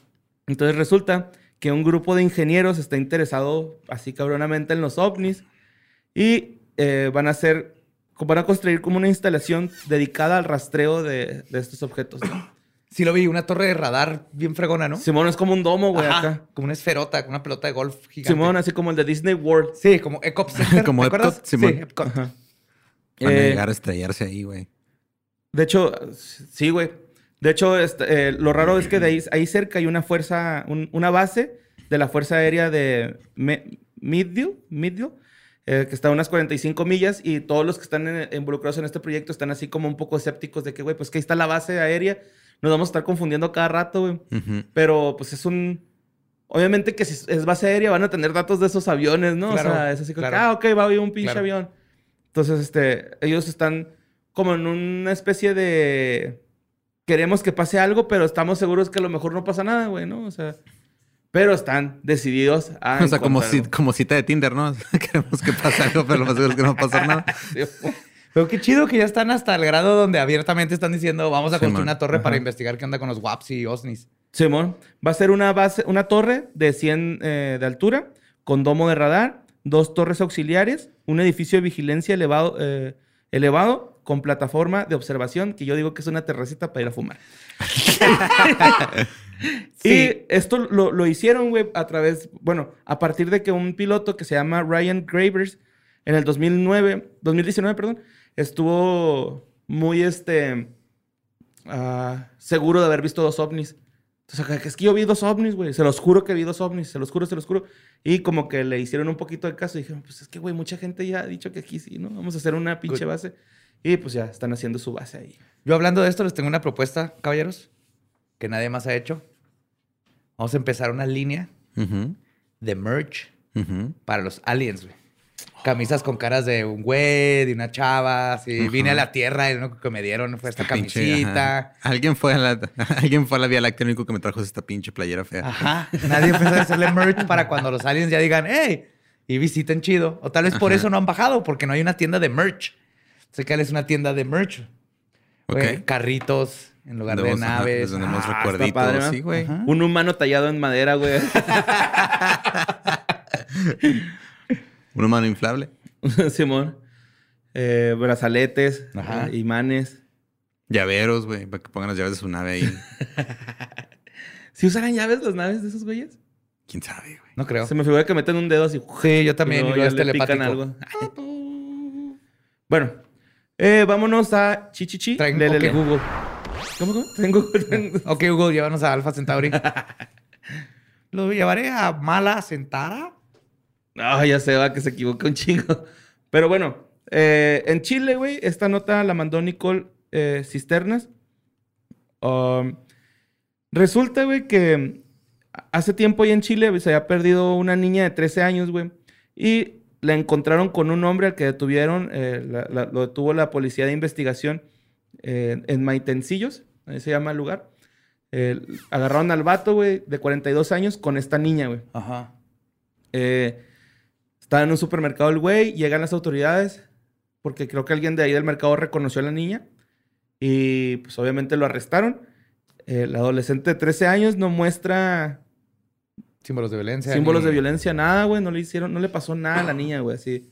Entonces resulta que un grupo de ingenieros está interesado así cabronamente en los ovnis y eh, van a hacer, van a construir como una instalación dedicada al rastreo de, de estos objetos. ¿no? [clears throat] Sí lo vi, una torre de radar bien fregona, ¿no? Simón es como un domo, güey, Ajá, acá. Como una esferota, como una pelota de golf gigante. Simón, así como el de Disney World. Sí, como Center. [laughs] Como ¿te Epcot, acuerdas? Simón. Sí, Epcot. Ajá. Van a Eh, llegar a estrellarse ahí, güey. De hecho, sí, güey. De hecho, este, eh, lo raro es que de ahí, ahí cerca hay una fuerza, un- una base de la Fuerza Aérea de Me- Midville, Midville, eh, que está a unas 45 millas y todos los que están en- involucrados en este proyecto están así como un poco escépticos de que, güey, pues que ahí está la base aérea, nos vamos a estar confundiendo cada rato, güey. Pero pues es un... Obviamente que si es base aérea van a tener datos de esos aviones, ¿no? Claro, o sea, es así como que, claro. ah, ok, va a haber un pinche Claro. avión. Entonces, este, ellos están como en una especie de... Queremos que pase algo, pero estamos seguros que a lo mejor no pasa nada, güey, ¿no? O sea, pero están decididos a... O sea, como, cita de Tinder, ¿no? [laughs] Queremos que pase algo, pero lo más seguro es que no va a pasar nada. [laughs] Pero qué chido que ya están hasta el grado donde abiertamente están diciendo vamos a Sí, construir man. una torre para investigar qué onda con los WAPs y OSNIs. Simón, va a ser una base, una torre de 100 eh, de altura, con domo de radar, dos torres auxiliares, un edificio de vigilancia elevado, eh, elevado con plataforma de observación, que yo digo que es una terracita para ir a fumar. [laughs] Sí. Y esto lo, lo hicieron, güey, a través, bueno, a partir de que un piloto que se llama Ryan Gravers en el 2009, 2019, perdón, estuvo muy, este, ah, seguro de haber visto dos ovnis. Entonces, acá, que es que yo vi dos ovnis, güey. Se los juro que vi dos ovnis. Se los juro, se los juro. Y como que le hicieron un poquito de caso y dijeron, pues es que, güey, mucha gente ya ha dicho que aquí sí, ¿no? Vamos a hacer una pinche Good. base. Y pues ya están haciendo su base ahí. Yo hablando de esto les tengo una propuesta, caballeros, que nadie más ha hecho. Vamos a empezar una línea de merch para los aliens, güey. Camisas con caras de un güey, de una chava, así. Ajá. Vine a la Tierra y lo único que me dieron fue esta camisita. ajá. Alguien fue a la, [laughs] alguien fue a la Vía Láctea, lo único que me trajo es esta pinche playera fea. Ajá. Nadie empezó a hacerle merch para cuando los aliens ya digan, hey, y visiten chido. O tal vez por Ajá. eso no han bajado, porque no hay una tienda de merch. Sé que es una tienda de merch. Carritos en lugar de naves. les tenemos Ah, está recuerditos, padre, ¿no? sí, güey. Ajá. Un humano tallado en madera, güey. [laughs] [laughs] Una mano inflable. [laughs] Simón. Eh, brazaletes, Ajá. eh, imanes. Llaveros, güey, para que pongan las llaves de su nave ahí. [laughs] ¿Si usarán llaves las naves de esos güeyes? ¿Quién sabe, güey? No creo. Se me figura que meten un dedo así. Sí, yo también. y Y luego luego ya es le pican telepático. algo. [laughs] Bueno, eh, vámonos a Chichichi. Traen- le. Google. ¿Cómo, cómo? Tengo Google. Ok, Google, llévanos a Alpha Centauri. Lo llevaré a Mala Centaura. Ah, ya se va que se equivoca un chingo. Pero bueno, eh, en Chile, güey, esta nota la mandó Nicole eh, Cisternas. Um, resulta, güey, que hace tiempo ahí en Chile se había perdido una niña de 13 años, güey. Y la encontraron con un hombre al que detuvieron, eh, la- la- lo detuvo la policía de investigación eh, en Maitencillos, ahí se llama el lugar. Eh, agarraron al vato, güey, de 42 años con esta niña, güey. Ajá. Eh, estaba en un supermercado el güey, llegan las autoridades, porque creo que alguien de ahí del mercado reconoció a la niña y pues obviamente lo arrestaron. El adolescente de 13 años no muestra Símbolos de violencia. símbolos ni- de violencia, nada, güey, no le hicieron, no le pasó nada a la niña, güey, así.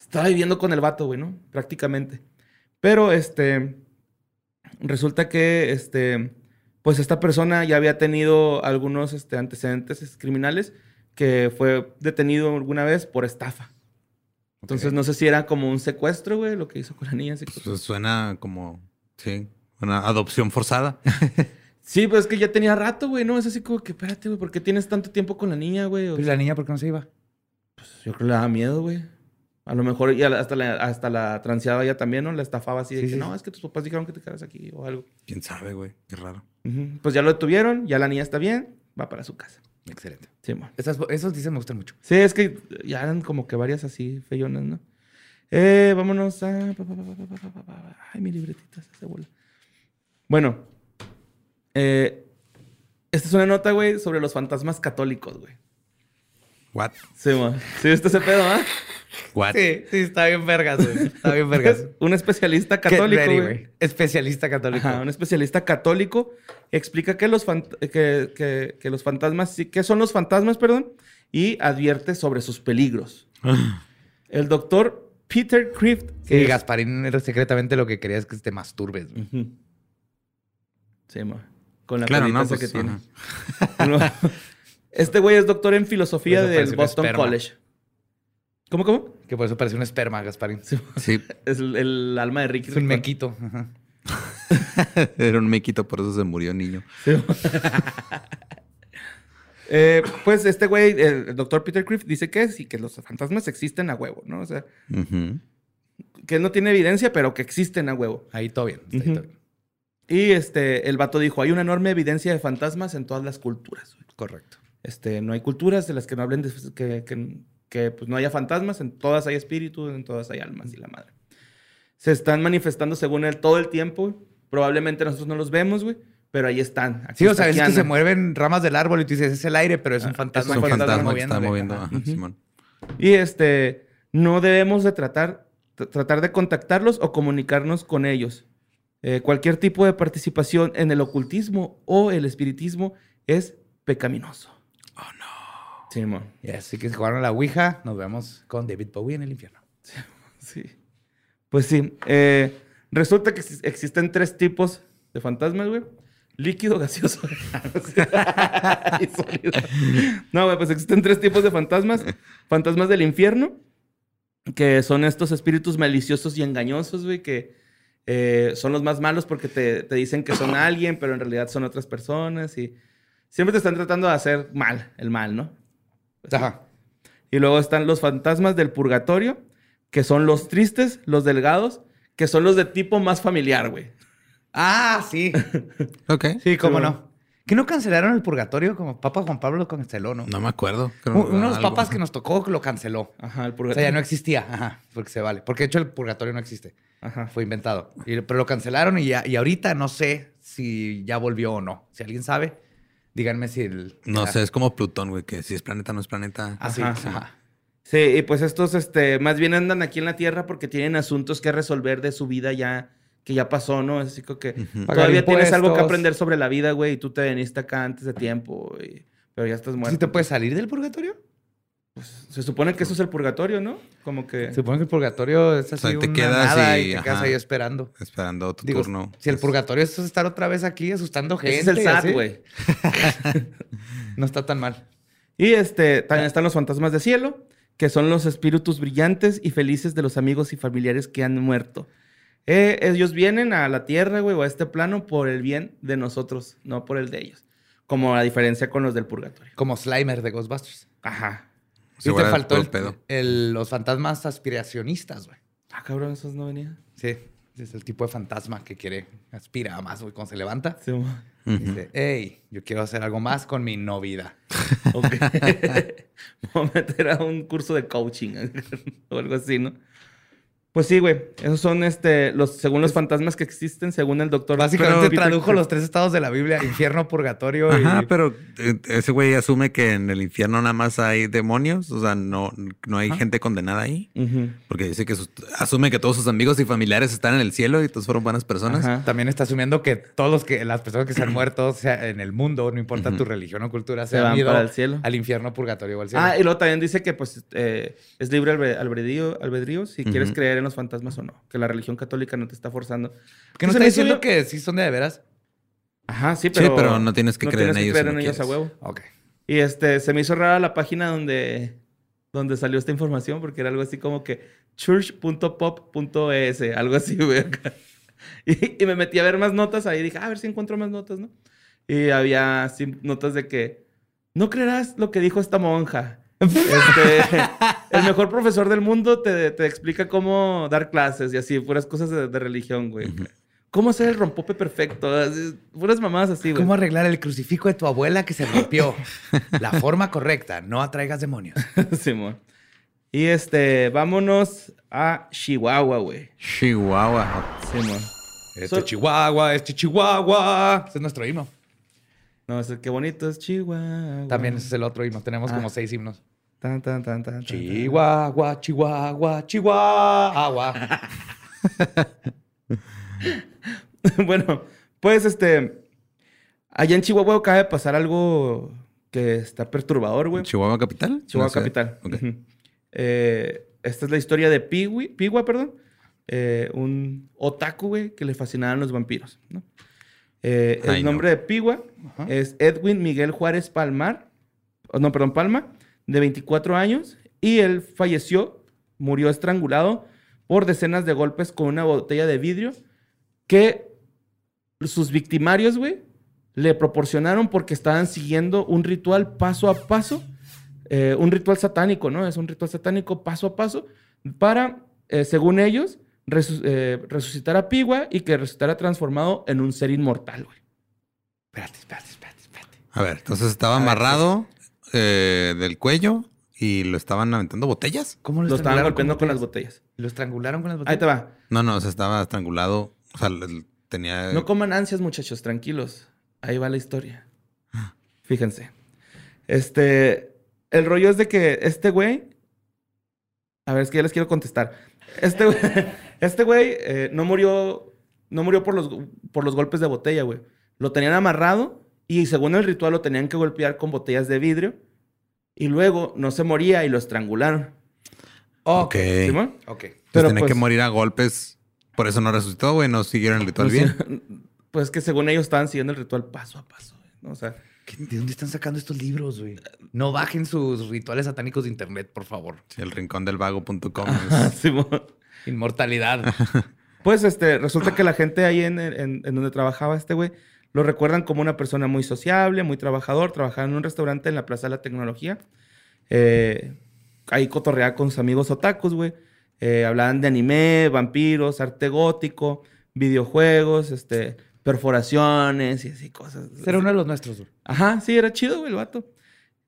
Estaba viviendo con el vato, güey, ¿no? Prácticamente. Pero, este, resulta que, este, pues esta persona ya había tenido algunos este, antecedentes criminales que fue detenido alguna vez por estafa. Entonces, no sé si era como un secuestro, güey, lo que hizo con la niña. así que- Pues suena como, sí, una adopción forzada. [laughs] Sí, pues es que ya tenía rato, güey, ¿no? Es así como que, espérate, güey, ¿por qué tienes tanto tiempo con la niña, güey? ¿Y la niña por qué no se iba? Yo creo que le daba miedo, güey. A lo mejor y hasta la, hasta la transeaba ella también, ¿no? La estafaba así de Sí, que sí, no, es que tus papás dijeron que te quedas aquí o algo. ¿Quién sabe, güey? Qué raro. Pues ya lo detuvieron, ya la niña está bien, va para su casa. Excelente. Sí, mo. Esas, esos dicen me gustan mucho. Sí, es que ya eran como que varias así feyonas, ¿no? Eh, vámonos a. Ay, mi libretita se hace bola. Bueno, Eh, esta es una nota, güey, sobre los fantasmas católicos, güey. What? Sí, mo. ¿Sí viste ese pedo, ah? What? Sí, sí, está bien vergas, güey. Está bien vergas. [laughs] Un especialista católico, ready, güey. Especialista católico. Ajá, un especialista católico explica que los, fant- que, que- que los fantasmas, sí, que son los fantasmas, perdón, y advierte sobre sus peligros. [laughs] El doctor Peter Crift, Sí, que es- Gasparín secretamente lo que quería es que te masturbes. güey. Ujú. Sí, mo. Con la Claro, no, pues, que tiene. [laughs] Este güey es doctor en filosofía Por eso del Boston esperma. College. ¿Cómo, cómo? Que por eso parece un esperma, Gasparín. Sí, [laughs] Es el, el alma de Ricky. Es un mequito. Ajá. [laughs] era un mequito, por eso se murió niño. [laughs] Eh, pues este güey, el, doctor Peter Crift, dice que sí, que los fantasmas existen a huevo, ¿no? O sea, que no tiene evidencia, pero que existen a huevo. Ahí todo bien. todo bien. Y este, el vato dijo, hay una enorme evidencia de fantasmas en todas las culturas. Correcto. Este, no hay culturas de las que no hablen de que, que- que, pues, no haya fantasmas, en todas hay espíritus, en todas hay almas y la madre. Se están manifestando según él todo el tiempo. güey. Probablemente nosotros no los vemos, güey, pero ahí están. Aquí Sí, o sea, es que se mueven ramas del árbol y tú dices, es el aire, pero es un Ah, fantasma. es un fantasma que está moviendo. Ajá. Simón. Y este, no debemos de tratar, tr- tratar de contactarlos o comunicarnos con ellos. Eh, cualquier tipo de participación en el ocultismo o el espiritismo es pecaminoso. No. Sí, mo. Y así que si jugaron a la Ouija, nos vemos con David Bowie en el infierno. [laughs] Sí. Pues sí. eh, resulta que exis- existen tres tipos de fantasmas, güey. Líquido, gaseoso [laughs] y sólido. No, güey, pues existen tres tipos de fantasmas. Fantasmas del infierno, que son estos espíritus maliciosos y engañosos, güey, que eh, son los más malos porque te, te dicen que son alguien, pero en realidad son otras personas y siempre te están tratando de hacer mal, el mal, ¿no? Ajá. Y luego están los fantasmas del purgatorio, que son los tristes, los delgados, que son los de tipo más familiar, güey. Ah, sí. [laughs] Ok. Sí, cómo Sí, no. ¿Que no cancelaron el purgatorio como Papa Juan Pablo lo canceló, no? No me acuerdo. Creo- Uno de los algo. papas que nos tocó lo canceló. Ajá, el O purgatorio. sea, ya no existía. Ajá, porque se vale. Porque de hecho el purgatorio no existe. Ajá. Fue inventado. Y- pero lo cancelaron y, ya, y ahorita no sé si ya volvió o no. Si alguien sabe, díganme si el... No ah, sé, es como Plutón, güey, que si es planeta no es planeta. Ah, sí. Ajá. Ajá. Sí, y pues estos, este, más bien andan aquí en la Tierra porque tienen asuntos que resolver de su vida ya, que ya pasó, ¿no? Así que todavía tienes algo que aprender sobre la vida, güey, y tú te veniste acá antes de tiempo, güey, pero ya estás muerto. ¿Sí te puedes salir del purgatorio? Se supone que eso es el purgatorio, ¿no? Como que... Se supone que el purgatorio es así sea, te una quedas nada y- y, te quedas ajá. ahí esperando. Esperando tu Digo, turno. si el purgatorio es estar otra vez aquí asustando gente. Ese es el SAT, güey. [laughs] No está tan mal. Y este, también están los fantasmas de cielo, que son los espíritus brillantes y felices de los amigos y familiares que han muerto. Eh, ellos vienen a la tierra, güey, o a este plano por el bien de nosotros, no por el de ellos. Como la diferencia con los del purgatorio. Como Slimer de Ghostbusters. Ajá. Y te faltó el- pedo. el- los fantasmas aspiracionistas, güey. Ah, cabrón, esos no venían. Sí. Es el tipo de fantasma que quiere, aspira a más, güey. Cuando se levanta, Sí, dice, hey, yo quiero hacer algo más con mi no vida. [laughs] ok. [laughs] Voy a meter a un curso de coaching [laughs] o algo así, ¿no? Pues sí, güey. Esos son, este, los, según los fantasmas que existen, según el doctor. Básicamente tradujo los tres estados de la Biblia, infierno, purgatorio Ajá, y... pero eh, ese güey asume que en el infierno nada más hay demonios, o sea, no, no hay gente condenada ahí, porque dice que sus- asume que todos sus amigos y familiares están en el cielo y todos fueron buenas personas. Ajá. También está asumiendo que todos los que las personas que se han muerto sea, en el mundo, no importa tu religión o cultura, se, Se han van ido para el cielo. al infierno, purgatorio o al cielo. Ah, y luego también dice que pues eh, es libre albe- albedrío, albedrío si quieres creer en los fantasmas o no. Que la religión católica no te está forzando. ¿Que no está diciendo que sí son de, de veras? Ajá, sí, pero... pero no tienes que creer en ellos si creer no en ellos a quieres. huevo. Ok. Y este, se me hizo rara la página donde, donde salió esta información porque era algo así como que church.pop.es, algo así, [laughs] güey. Y, y me metí a ver más notas ahí. Dije, "Ah, a ver si encuentro más notas, ¿no? Y había así notas de que no creerás lo que dijo esta monja. Este, [laughs] el [laughs] mejor profesor del mundo te, te explica cómo dar clases y así, puras cosas de, de religión, güey. ¿Cómo hacer el rompope perfecto? Puras mamadas así, güey. ¿Cómo arreglar el crucifijo de tu abuela que se rompió? [laughs] La forma correcta, no atraigas demonios. [laughs] Simón. Y este, vámonos a Chihuahua, güey. Chihuahua. Simón. Este Sol- Chihuahua, este Chihuahua. Ese es nuestro himno. No, es el qué bonito es Chihuahua. También ese es el otro y nos tenemos como Ah. seis himnos. Tan, tan, tan, tan, tan, tan. Chihuahua, Chihuahua, Chihuahua. [laughs] bueno, pues este. Allá en Chihuahua acaba de pasar algo que está perturbador, güey. ¿Chihuahua Capital? Chihuahua No sé. Capital. Eh, esta es la historia de Piwi, Piwa, perdón. Eh, un otaku, güey, que le fascinaban los vampiros, ¿no? Eh, el nombre de Piwa es Edwin Miguel Juárez Palmar. oh, no, perdón, Palma, de 24 años. Y él falleció, murió estrangulado por decenas de golpes con una botella de vidrio que sus victimarios, güey, le proporcionaron porque estaban siguiendo un ritual paso a paso, eh, un ritual satánico, ¿no? Es un ritual satánico paso a paso para, eh, según ellos, resu- eh, resucitar a Pigua y que resucitara transformado en un ser inmortal, güey. Espérate, espérate, espérate, espérate. A ver, entonces estaba amarrado eh, del cuello y lo estaban aventando botellas. ¿Cómo Lo estaban estrangularon golpeando con las botellas? ¿Lo estrangularon con las Ahí botellas? te va. No, no, o sea, estaba estrangulado. O sea, tenía. No coman ansias, muchachos, tranquilos. Ahí va la historia. [gasps] Fíjense. Este, el rollo es de que este güey, a ver, es que ya les quiero contestar. Este güey, [laughs] este güey eh, no murió, no murió por los, por los golpes de botella, güey. Lo tenían amarrado y según el ritual lo tenían que golpear con botellas de vidrio y luego no se moría y lo estrangularon. Ok. ¿Simón? Ok. Entonces Pero tenía pues- que morir a golpes. Por eso no resucitó, güey. No siguieron el ritual Pues, bien. [laughs] Pues que según ellos estaban siguiendo el ritual paso a paso. ¿no? O sea, ¿Qué- ¿De dónde están sacando estos libros, güey? No bajen sus rituales satánicos de internet, por favor. Sí, el rincón del vago.com. ah, [laughs] Simón. Inmortalidad. [laughs] Pues este, resulta que la gente ahí en, en- en donde trabajaba este güey, lo recuerdan como una persona muy sociable, muy trabajador, trabajaba en un restaurante en la Plaza de la Tecnología. Eh, ahí cotorreaba con sus amigos otakus, güey. Eh, hablaban de anime, vampiros, arte gótico, videojuegos, este, perforaciones y así cosas. Era uno de los nuestros, güey. Ajá, sí, era chido, güey, el vato.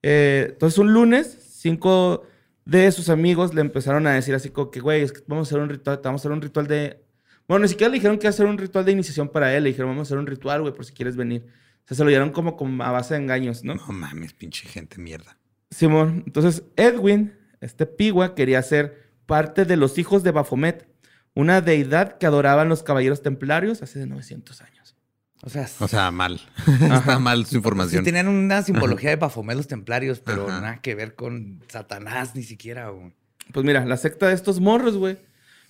Eh, entonces, un lunes, cinco de sus amigos le empezaron a decir así como que, güey, es que vamos a hacer un ritual, vamos a hacer un ritual de... Bueno, ni siquiera le dijeron que iba a hacer un ritual de iniciación para él. Le dijeron, vamos a hacer un ritual, güey, por si quieres venir. O sea, se lo dieron como, como a base de engaños, ¿no? No mames, pinche gente mierda. Simón. Entonces, Edwin, este pigua, quería ser parte de los hijos de Baphomet, una deidad que adoraban los caballeros templarios hace de 900 años. O sea, O sea, mal. [laughs] Está mal su sí información. tenían una simbología de Baphomet los templarios, pero Ajá. nada que ver con Satanás ni siquiera, güey. Pues mira, la secta de estos morros, güey,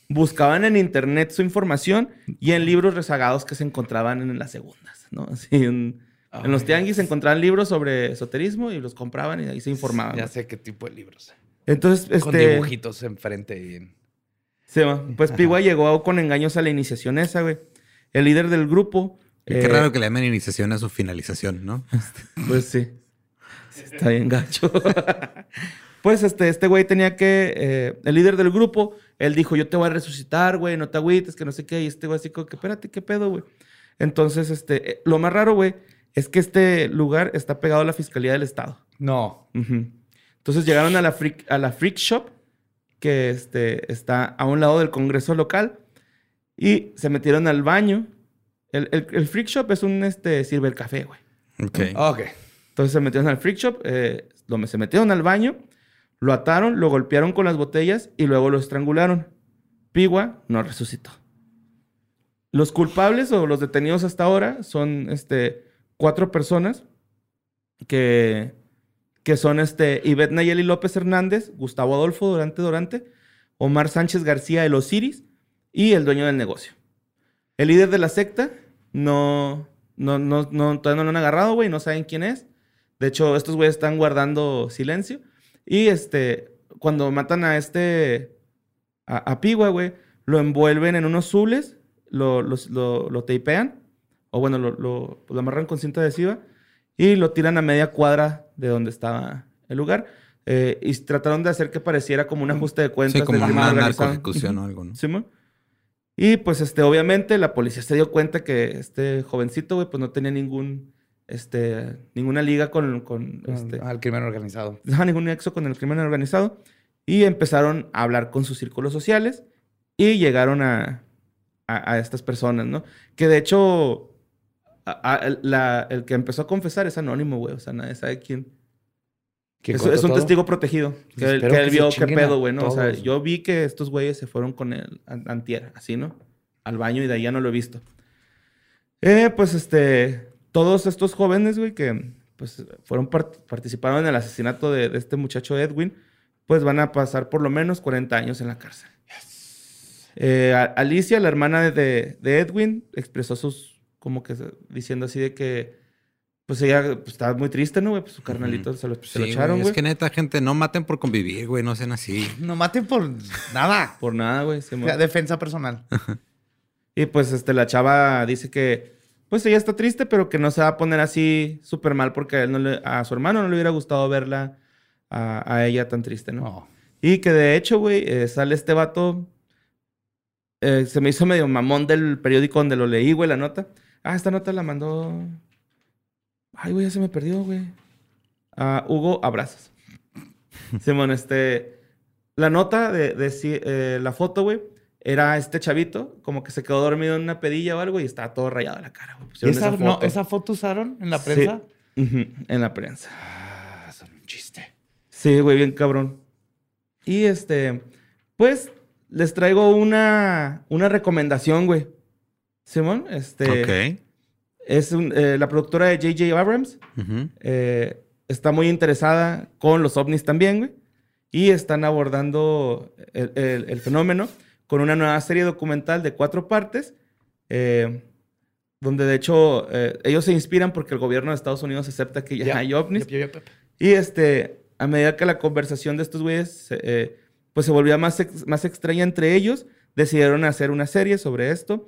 buscaban en internet su información y en libros rezagados que se encontraban en las segundas, ¿no? [laughs] Así en, en los Ay, tianguis se encontraban libros sobre esoterismo y los compraban y ahí se informaban. Ya sé qué tipo de libros. Entonces, Con este... dibujitos enfrente y en... se va. Pues Pigua llegó con engaños a la iniciación esa, güey. El líder del grupo... Y qué eh, raro que le llamen iniciación a su finalización, ¿no? [laughs] Pues sí. Sí, Está bien gacho. [laughs] pues este, este güey tenía que. eh, el líder del grupo, él dijo: Yo te voy a resucitar, güey, no te agüites, que no sé qué. Y este güey así como que, espérate, ¿qué pedo, güey? Entonces, este, eh, lo más raro, güey, es que este lugar está pegado a la Fiscalía del Estado. No. Entonces llegaron a la freak, a la freak Shop, que este, está a un lado del Congreso local, y se metieron al baño. El, el, el Freak Shop es un este, café, güey. Ok. Ok. Entonces se metieron al freak shop, eh, se metieron al baño, lo ataron, lo golpearon con las botellas y luego lo estrangularon. Pigua no resucitó. Los culpables o los detenidos hasta ahora son este, cuatro personas que, que son este, Ivette Nayeli López Hernández, Gustavo Adolfo Durante Durante, Omar Sánchez García El Osiris y el dueño del negocio. El líder de la secta no, no, no, no, todavía no lo han agarrado, güey, no saben quién es. De hecho, estos güeyes están guardando silencio. Y este, cuando matan a este, a, a Pigua, güey, lo envuelven en unos zules, lo, lo, lo tapean, o bueno, lo, lo, lo amarran con cinta adhesiva y lo tiran a media cuadra de donde estaba el lugar. Eh, y trataron de hacer que pareciera como un ajuste de cuentas. Sí, como una narcoejecución o algo, ¿no? Simón. Y pues, este, obviamente, la policía se dio cuenta que este jovencito, güey, pues no tenía ningún, este, ninguna liga con, con este, Al crimen organizado. [laughs] no, ningún nexo con el crimen organizado. Y empezaron a hablar con sus círculos sociales y llegaron a, a, a estas personas, ¿no? Que de hecho, a- el, la- el que empezó a confesar es anónimo, güey. O sea, nadie sabe quién. ¿Que Es, es un todo? testigo protegido. Que, él- que él vio qué pedo, güey, ¿no? O sea, yo vi que estos güeyes se fueron con él an- antier, así, ¿no? Al baño y de ahí ya no lo he visto. Eh, pues, este... Todos estos jóvenes, güey, que pues fueron part- participaron en el asesinato de, de este muchacho Edwin, pues van a pasar por lo menos 40 años en la cárcel. Eh, a- Alicia, la hermana de, de Edwin, expresó sus, como que se- diciendo así de que, pues ella pues, estaba muy triste, ¿no, güey? Pues su carnalito se lo, se Sí, lo echaron, güey. Es que neta, gente, no maten por convivir, güey. No sean así. [laughs] No maten por nada. Por nada, güey. se O mo- sea, defensa personal. [laughs] Y pues este, la chava dice que, pues ella está triste, pero que no se va a poner así súper mal porque a, él no le- a su hermano no le hubiera gustado verla a, a ella tan triste, ¿no? No. Y que de hecho, güey, eh, sale este vato. eh, se me hizo medio mamón del periódico donde lo leí, güey, la nota. Ah, esta nota la mandó. Ay, güey, ya se me perdió, güey. Ah, Hugo Abrazos. [laughs] Simón, este. La nota de, eh, la foto, güey, era este chavito, como que se quedó dormido en una pedilla o algo y estaba todo rayado en la cara, güey. ¿Y Pusieron esa, no, foto. esa foto usaron en la Sí. prensa? Ujú, en la prensa. Ah, son un chiste. Sí, güey, bien cabrón. Y este, pues les traigo una, una recomendación, güey. Simón, este, Ok. es un- eh, la productora de J.J. Abrams. Eh, está muy interesada con los ovnis también, güey. Y están abordando el, el- el fenómeno con una nueva serie documental de cuatro partes, eh, donde de hecho eh, ellos se inspiran porque el gobierno de Estados Unidos acepta que ya, Ya. hay ovnis. Yep, yep, yep. Y este, a medida que la conversación de estos güeyes se- eh, pues se volvía más, ex- más extraña entre ellos, decidieron hacer una serie sobre esto,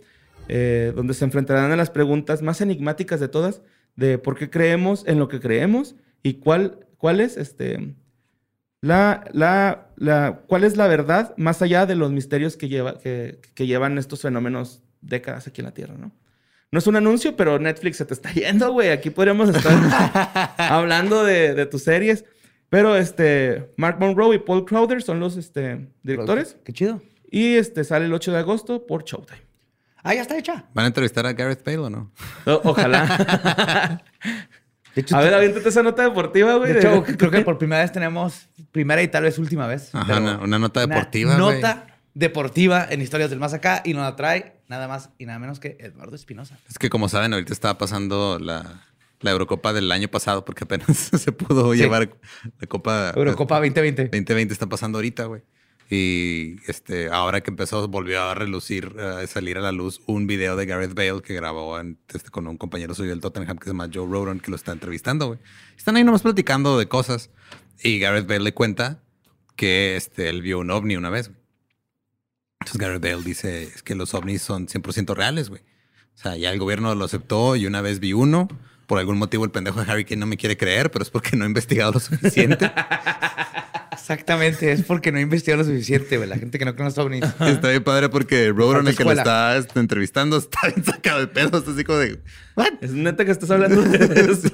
eh, donde se enfrentarán a las preguntas más enigmáticas de todas, de por qué creemos en lo que creemos y cuál, cuál es este, la, la, la, cuál es la verdad más allá de los misterios que, lleva, que, que llevan estos fenómenos décadas aquí en la Tierra, ¿no? No es un anuncio, pero Netflix se te está yendo, güey. Aquí podríamos estar [laughs] hablando de, de tus series. Pero este, Mark Monroe y Paul Crowder son los este, directores. Qué chido. Y este, sale el 8 de agosto por Showtime. Ah, ya está hecha. ¿Van a entrevistar a Gareth Bale o no? O- ojalá. [laughs] De hecho, a ver, aviéntate esa nota deportiva, güey. de hecho, [laughs] creo que por primera vez tenemos, primera y tal vez última vez. Ajá, una, una nota una deportiva, güey. Nota deportiva en Historias del Más Acá y nos la trae nada más y nada menos que Eduardo Espinosa. Es que como saben, ahorita estaba pasando la, la Eurocopa del año pasado porque apenas [laughs] se pudo Sí. llevar la Copa Eurocopa [laughs] 2020. 2020 está pasando ahorita, güey. Y este, ahora que empezó, volvió a relucir, a salir a la luz un video de Gareth Bale que grabó en- este, con un compañero suyo del Tottenham que se llama Joe Rodon, que lo está entrevistando, güey. Están ahí nomás platicando de cosas. Y Gareth Bale le cuenta que este, él vio un ovni una vez, güey. Entonces Gareth Bale dice es que los ovnis son 100% reales, güey. O sea, ya el gobierno lo aceptó y una vez vi uno. Por algún motivo el pendejo de Harry Kane no me quiere creer, pero es porque no he investigado lo suficiente. [laughs] Exactamente, es porque no he investigado lo suficiente, güey. La gente que no conoce ovnis. [laughs] Está bien padre porque Falta el que lo está este, entrevistando, está bien sacado de pedo. Está así como de. ¿What? Es neta que estás hablando de [laughs] eso.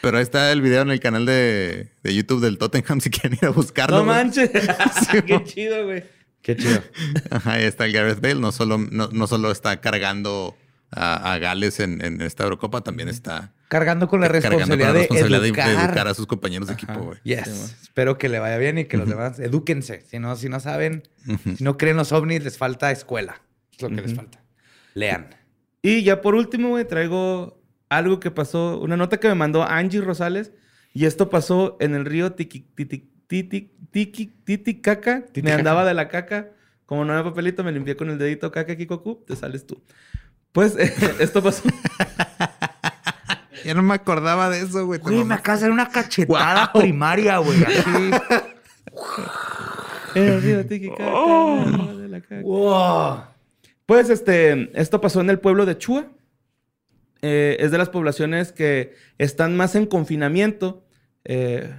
Pero ahí está el video en el canal de, de YouTube del Tottenham si quieren ir a buscarlo. no manches. Sí, Qué chido, güey. Qué chido. Ajá, ahí está el Gareth Bale. No solo, no, no solo está cargando a, a Gales en, en esta Eurocopa, también está Cargando con la cargando con responsabilidad, la responsabilidad de, educar. de educar a sus compañeros de equipo, güey. Yes. Sí. Espero que le vaya bien y que los demás edúquense. Si no, si no saben, si no creen los ovnis, les falta escuela. Es lo que les falta. Lean. Y ya por último, güey, traigo algo que pasó, una nota que me mandó Angie Rosales. Y esto pasó en el río Tiki, Titi- Titi- Tiki- Titicaca. Me andaba de la caca. Como no había papelito, me limpié con el dedito caca, Kikoku. Te sales tú. Pues [laughs] esto pasó. Ya no me acordaba de eso, güey. Güey, me acabas de dar una cachetada primaria, güey. Así. [laughs] caca. wow. Pues este, esto pasó en el pueblo de Chua. Eh, es de las poblaciones que están más en confinamiento, eh,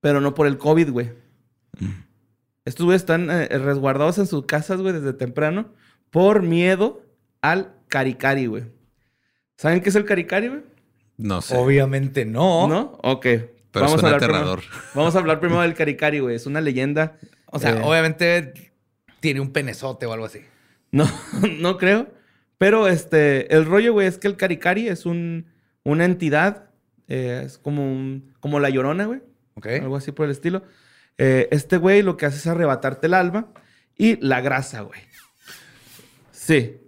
pero no por el COVID, güey. Estos güeyes están eh, resguardados en sus casas, güey, desde temprano, por miedo al caricari, güey. ¿Saben qué es el caricari, güey? No sé. Obviamente no. ¿No? Ok. Pero suena hablar aterrador. Primero, vamos a hablar primero del caricari, güey. Es una leyenda. O sea, eh, obviamente tiene un penezote o algo así. No, [laughs] no creo. Pero este, el rollo, güey, es que el Caricari es un, una entidad, eh, es como, un, como la llorona, güey. Ok. Algo así por el estilo. Eh, este güey lo que hace es arrebatarte el alma y la grasa, güey. Sí.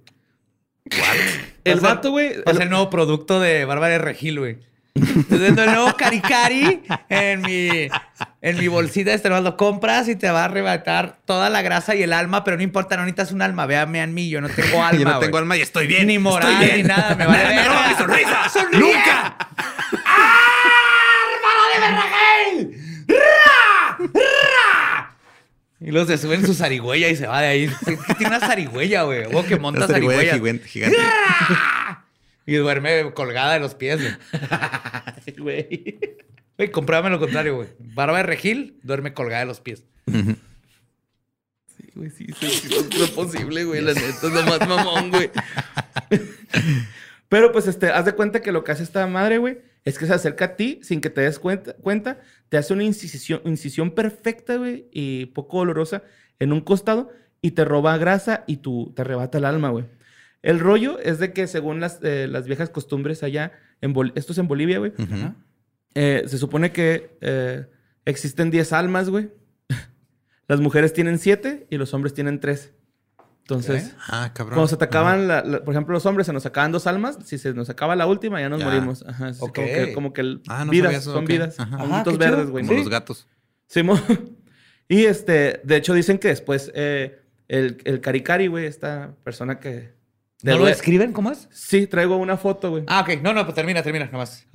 [laughs] El vato, güey. A el- nuevo producto de Bárbara de Regil, güey. Viendo el nuevo Caricari en mi, en mi bolsita. Este lo compras y te va a arrebatar toda la grasa y el alma, pero no importa, no necesitas un alma. Véame a mí, yo no tengo [laughs] alma. Yo no tengo alma y estoy bien. Ni moral, bien. ni nada. Me vale [laughs] roba mi sonrisa. ¡Sonríe! ¡Nunca! Y luego se sube en su zarigüeya y se va de ahí. ¿Qué tiene una zarigüeya, güey? O que monta Una zarigüeya zarigüeyas. gigante, gigante. [laughs] Y duerme colgada de los pies, güey. [laughs] Güey. Güey, compruébame lo contrario, güey. Barba de Regil duerme colgada de los pies. Sí, güey, sí, sí, sí, es lo posible, güey. La neta es lo más mamón, güey. [laughs] Pero pues, este, haz de cuenta que lo que hace esta madre, güey, es que se acerca a ti sin que te des cuenta, cuenta te hace una incisión, incisión perfecta, güey, y poco dolorosa en un costado y te roba grasa y tú te arrebata el alma, güey. El rollo es de que según las, eh, las viejas costumbres allá, en Bol- esto es en Bolivia, güey, eh, se supone que eh, existen 10 almas, güey. [laughs] Las mujeres tienen 7 y los hombres tienen 3. Entonces, Ah, cuando se te acaban, la- la- por ejemplo, los hombres se nos acaban dos almas. Si se nos acaba la última, ya nos Ya. morimos. Ajá. Como que, como que el- Ah, no vidas, eso, son ok. vidas. Ajá. Ajá, verdes, güey. Como Sí. los gatos. Simón. [laughs] y este, de hecho, dicen que después eh, el, el Caricari, güey, esta persona que. ¿No lo escriben? ¿Cómo es? Sí, traigo una foto, güey. Ah, ok. No, no, pues termina, termina, nomás.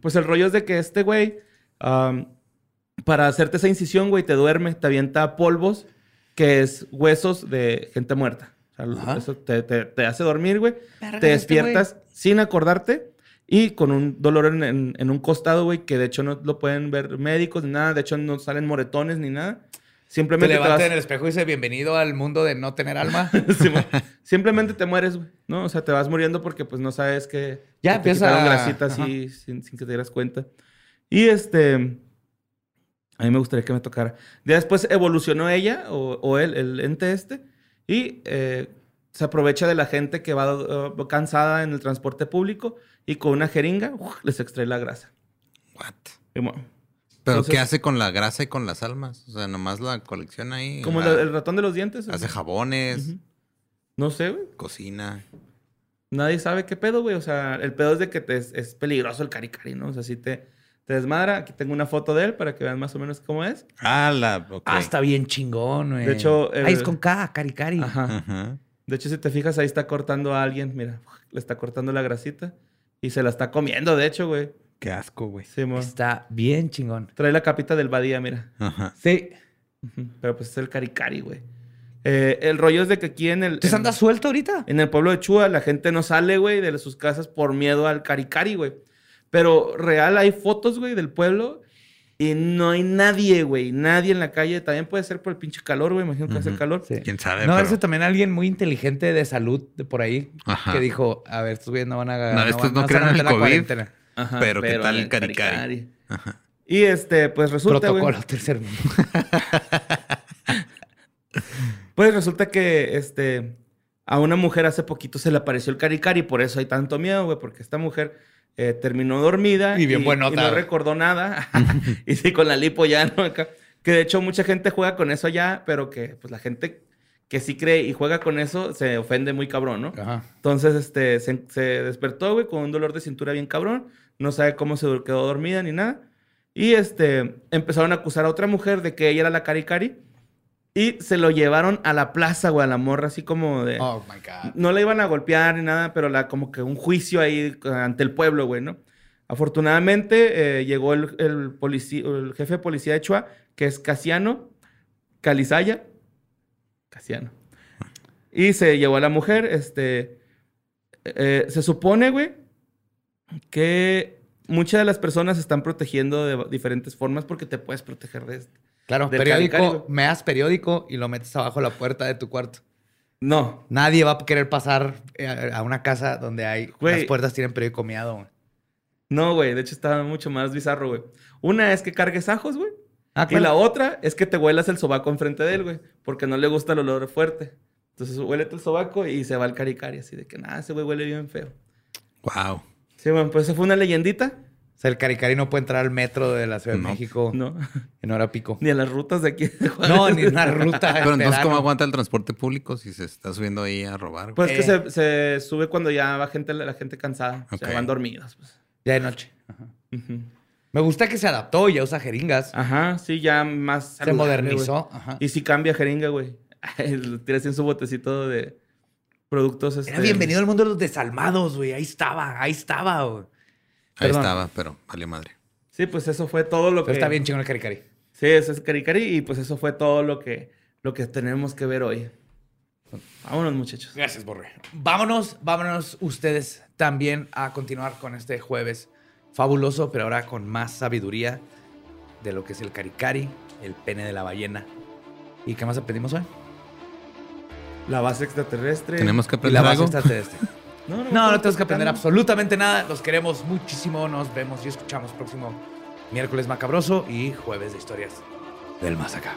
Pues el rollo es de que este güey, para hacerte esa incisión, güey, te duerme, te avienta polvos, que es huesos de gente muerta. O sea, Ajá. eso te, te- te hace dormir, güey. Te este despiertas sin acordarte y con un dolor en, en- en un costado, güey, que de hecho no lo pueden ver médicos ni nada. De hecho, no salen moretones ni nada. Te Simplemente te, levanta vas- en el espejo y dice bienvenido al mundo de no tener alma. [laughs] Simplemente te mueres, güey. ¿No? O sea, te vas muriendo porque pues no sabes que... Ya que te empieza quitaron a- grasita así sin, sin que te dieras cuenta. Y este... A mí me gustaría que me tocara. Ya después evolucionó ella o, o él, el ente este. Y eh, se aprovecha de la gente que va uh, cansada en el transporte público y con una jeringa les extrae la grasa. What? Y bueno, ¿Pero Entonces- qué hace con la grasa y con las almas? O sea, nomás la colecciona ahí. como la- el, ratón de los dientes. Hace jabones. No sé, güey. cocina. Nadie sabe qué pedo, güey. O sea, el pedo es de que te es, es peligroso el caricari, ¿no? O sea, si te, te desmadra. Aquí tengo una foto de él para que vean más o menos cómo es. Ah, la... Ah, está bien chingón, güey. De hecho, el- es con K, cari, cari. Ajá. Ajá. De hecho, si te fijas, ahí está cortando a alguien. Mira, le está cortando la grasita. Y se la está comiendo, de hecho, güey. Qué asco, güey. Sí, mo. Está bien chingón. Trae la capita del Badía, mira. Ajá. Sí. Pero pues es el caricari, güey. Eh, el rollo es de que aquí en el... ¿Entonces en- andas suelto ahorita? En el pueblo de Chua, la gente no sale, güey, de sus casas por miedo al caricari, güey. Pero real hay fotos, güey, del pueblo y no hay nadie, güey. Nadie en la calle. También puede ser por el pinche calor, güey. Imagino que hace Ujú. calor. Sí. ¿Quién sabe? No, pero- ese también alguien muy inteligente de salud de por ahí Ajá. que dijo, a ver, estos güeyes no van a No, estos van- no creen van a en el COVID. Ajá, Pero, ¿qué tal el caricari? Y este, pues resulta, güey. Protocolo tercer mundo. [laughs] Pues resulta que este a una mujer hace poquito se le apareció el caricari, por eso hay tanto miedo, güey, porque esta mujer eh, terminó dormida Y bien buenota, y no recordó nada. [laughs] y sí, con la lipo ya, ¿no? Que de hecho mucha gente juega con eso ya, pero que pues la gente que sí cree y juega con eso se ofende muy cabrón, ¿no? Ajá. Entonces, este, se, se despertó, güey, con un dolor de cintura bien cabrón. No sabe cómo se quedó dormida ni nada. Y, este, empezaron a acusar a otra mujer de que ella era la caricari. Y se lo llevaron a la plaza, güey, a la morra, así como de... Oh my God. No la iban a golpear ni nada, pero la, como que un juicio ahí eh, ante el pueblo, güey, ¿no? Afortunadamente eh, llegó el, el, el jefe de policía de Chua, que es Casiano Calizaya. Casiano. Y se llevó a la mujer, este... eh, se supone, güey, que muchas de las personas se están protegiendo de diferentes formas porque te puedes proteger de esto. Claro, periódico, Cari Cari, güey. meas periódico y lo metes abajo la puerta de tu cuarto. No, Nadie va a querer pasar eh, a una casa donde hay Güey. las puertas tienen periódico miado. güey. no, güey. De hecho, está mucho más bizarro, güey. Una es que cargues ajos, güey. Ah, Y la otra es que te huelas el sobaco enfrente de él, güey. Porque no le gusta el olor fuerte. Entonces huele el sobaco y se va al caricari, así de que nada, ese güey huele bien feo. Wow. Sí, bueno, pues eso fue una leyendita. O sea, el caricari no puede entrar al metro de la Ciudad de. México No, en hora pico. ni a las rutas de aquí. de. No, ni una ruta. [laughs] Pero entonces. ¿cómo aguanta el transporte público si se está subiendo ahí a robar? güey? Pues que Eh. se, se sube cuando ya va gente, la gente cansada. O Ok. sea, van dormidos. Pues. Ya de noche. Ajá. Me gusta que se adaptó y ya usa jeringas. Ajá, sí, ya más. se modernizó. Ajá. Y si cambia jeringa, güey. [laughs] Tiras en su botecito de productos. Era este, bienvenido al mundo de los desalmados, güey. Ahí estaba, ahí estaba, güey. Ahí perdón. estaba, pero valió madre. Sí, pues eso fue todo lo Pero que. está bien chingón el caricari. Sí, ese es Caricari y pues eso fue todo lo que, lo que tenemos que ver hoy. Vámonos, muchachos. Gracias, Borre. Vámonos, vámonos ustedes también a continuar con este jueves fabuloso, pero ahora con más sabiduría de lo que es el caricari, el pene de la ballena. ¿Y qué más aprendimos hoy? La base extraterrestre. Tenemos que Y aprender la base algo. extraterrestre. No, no, No, no tenemos que aprender absolutamente nada. Los queremos muchísimo. Nos vemos y escuchamos próximo miércoles macabroso y jueves de historias del más acá.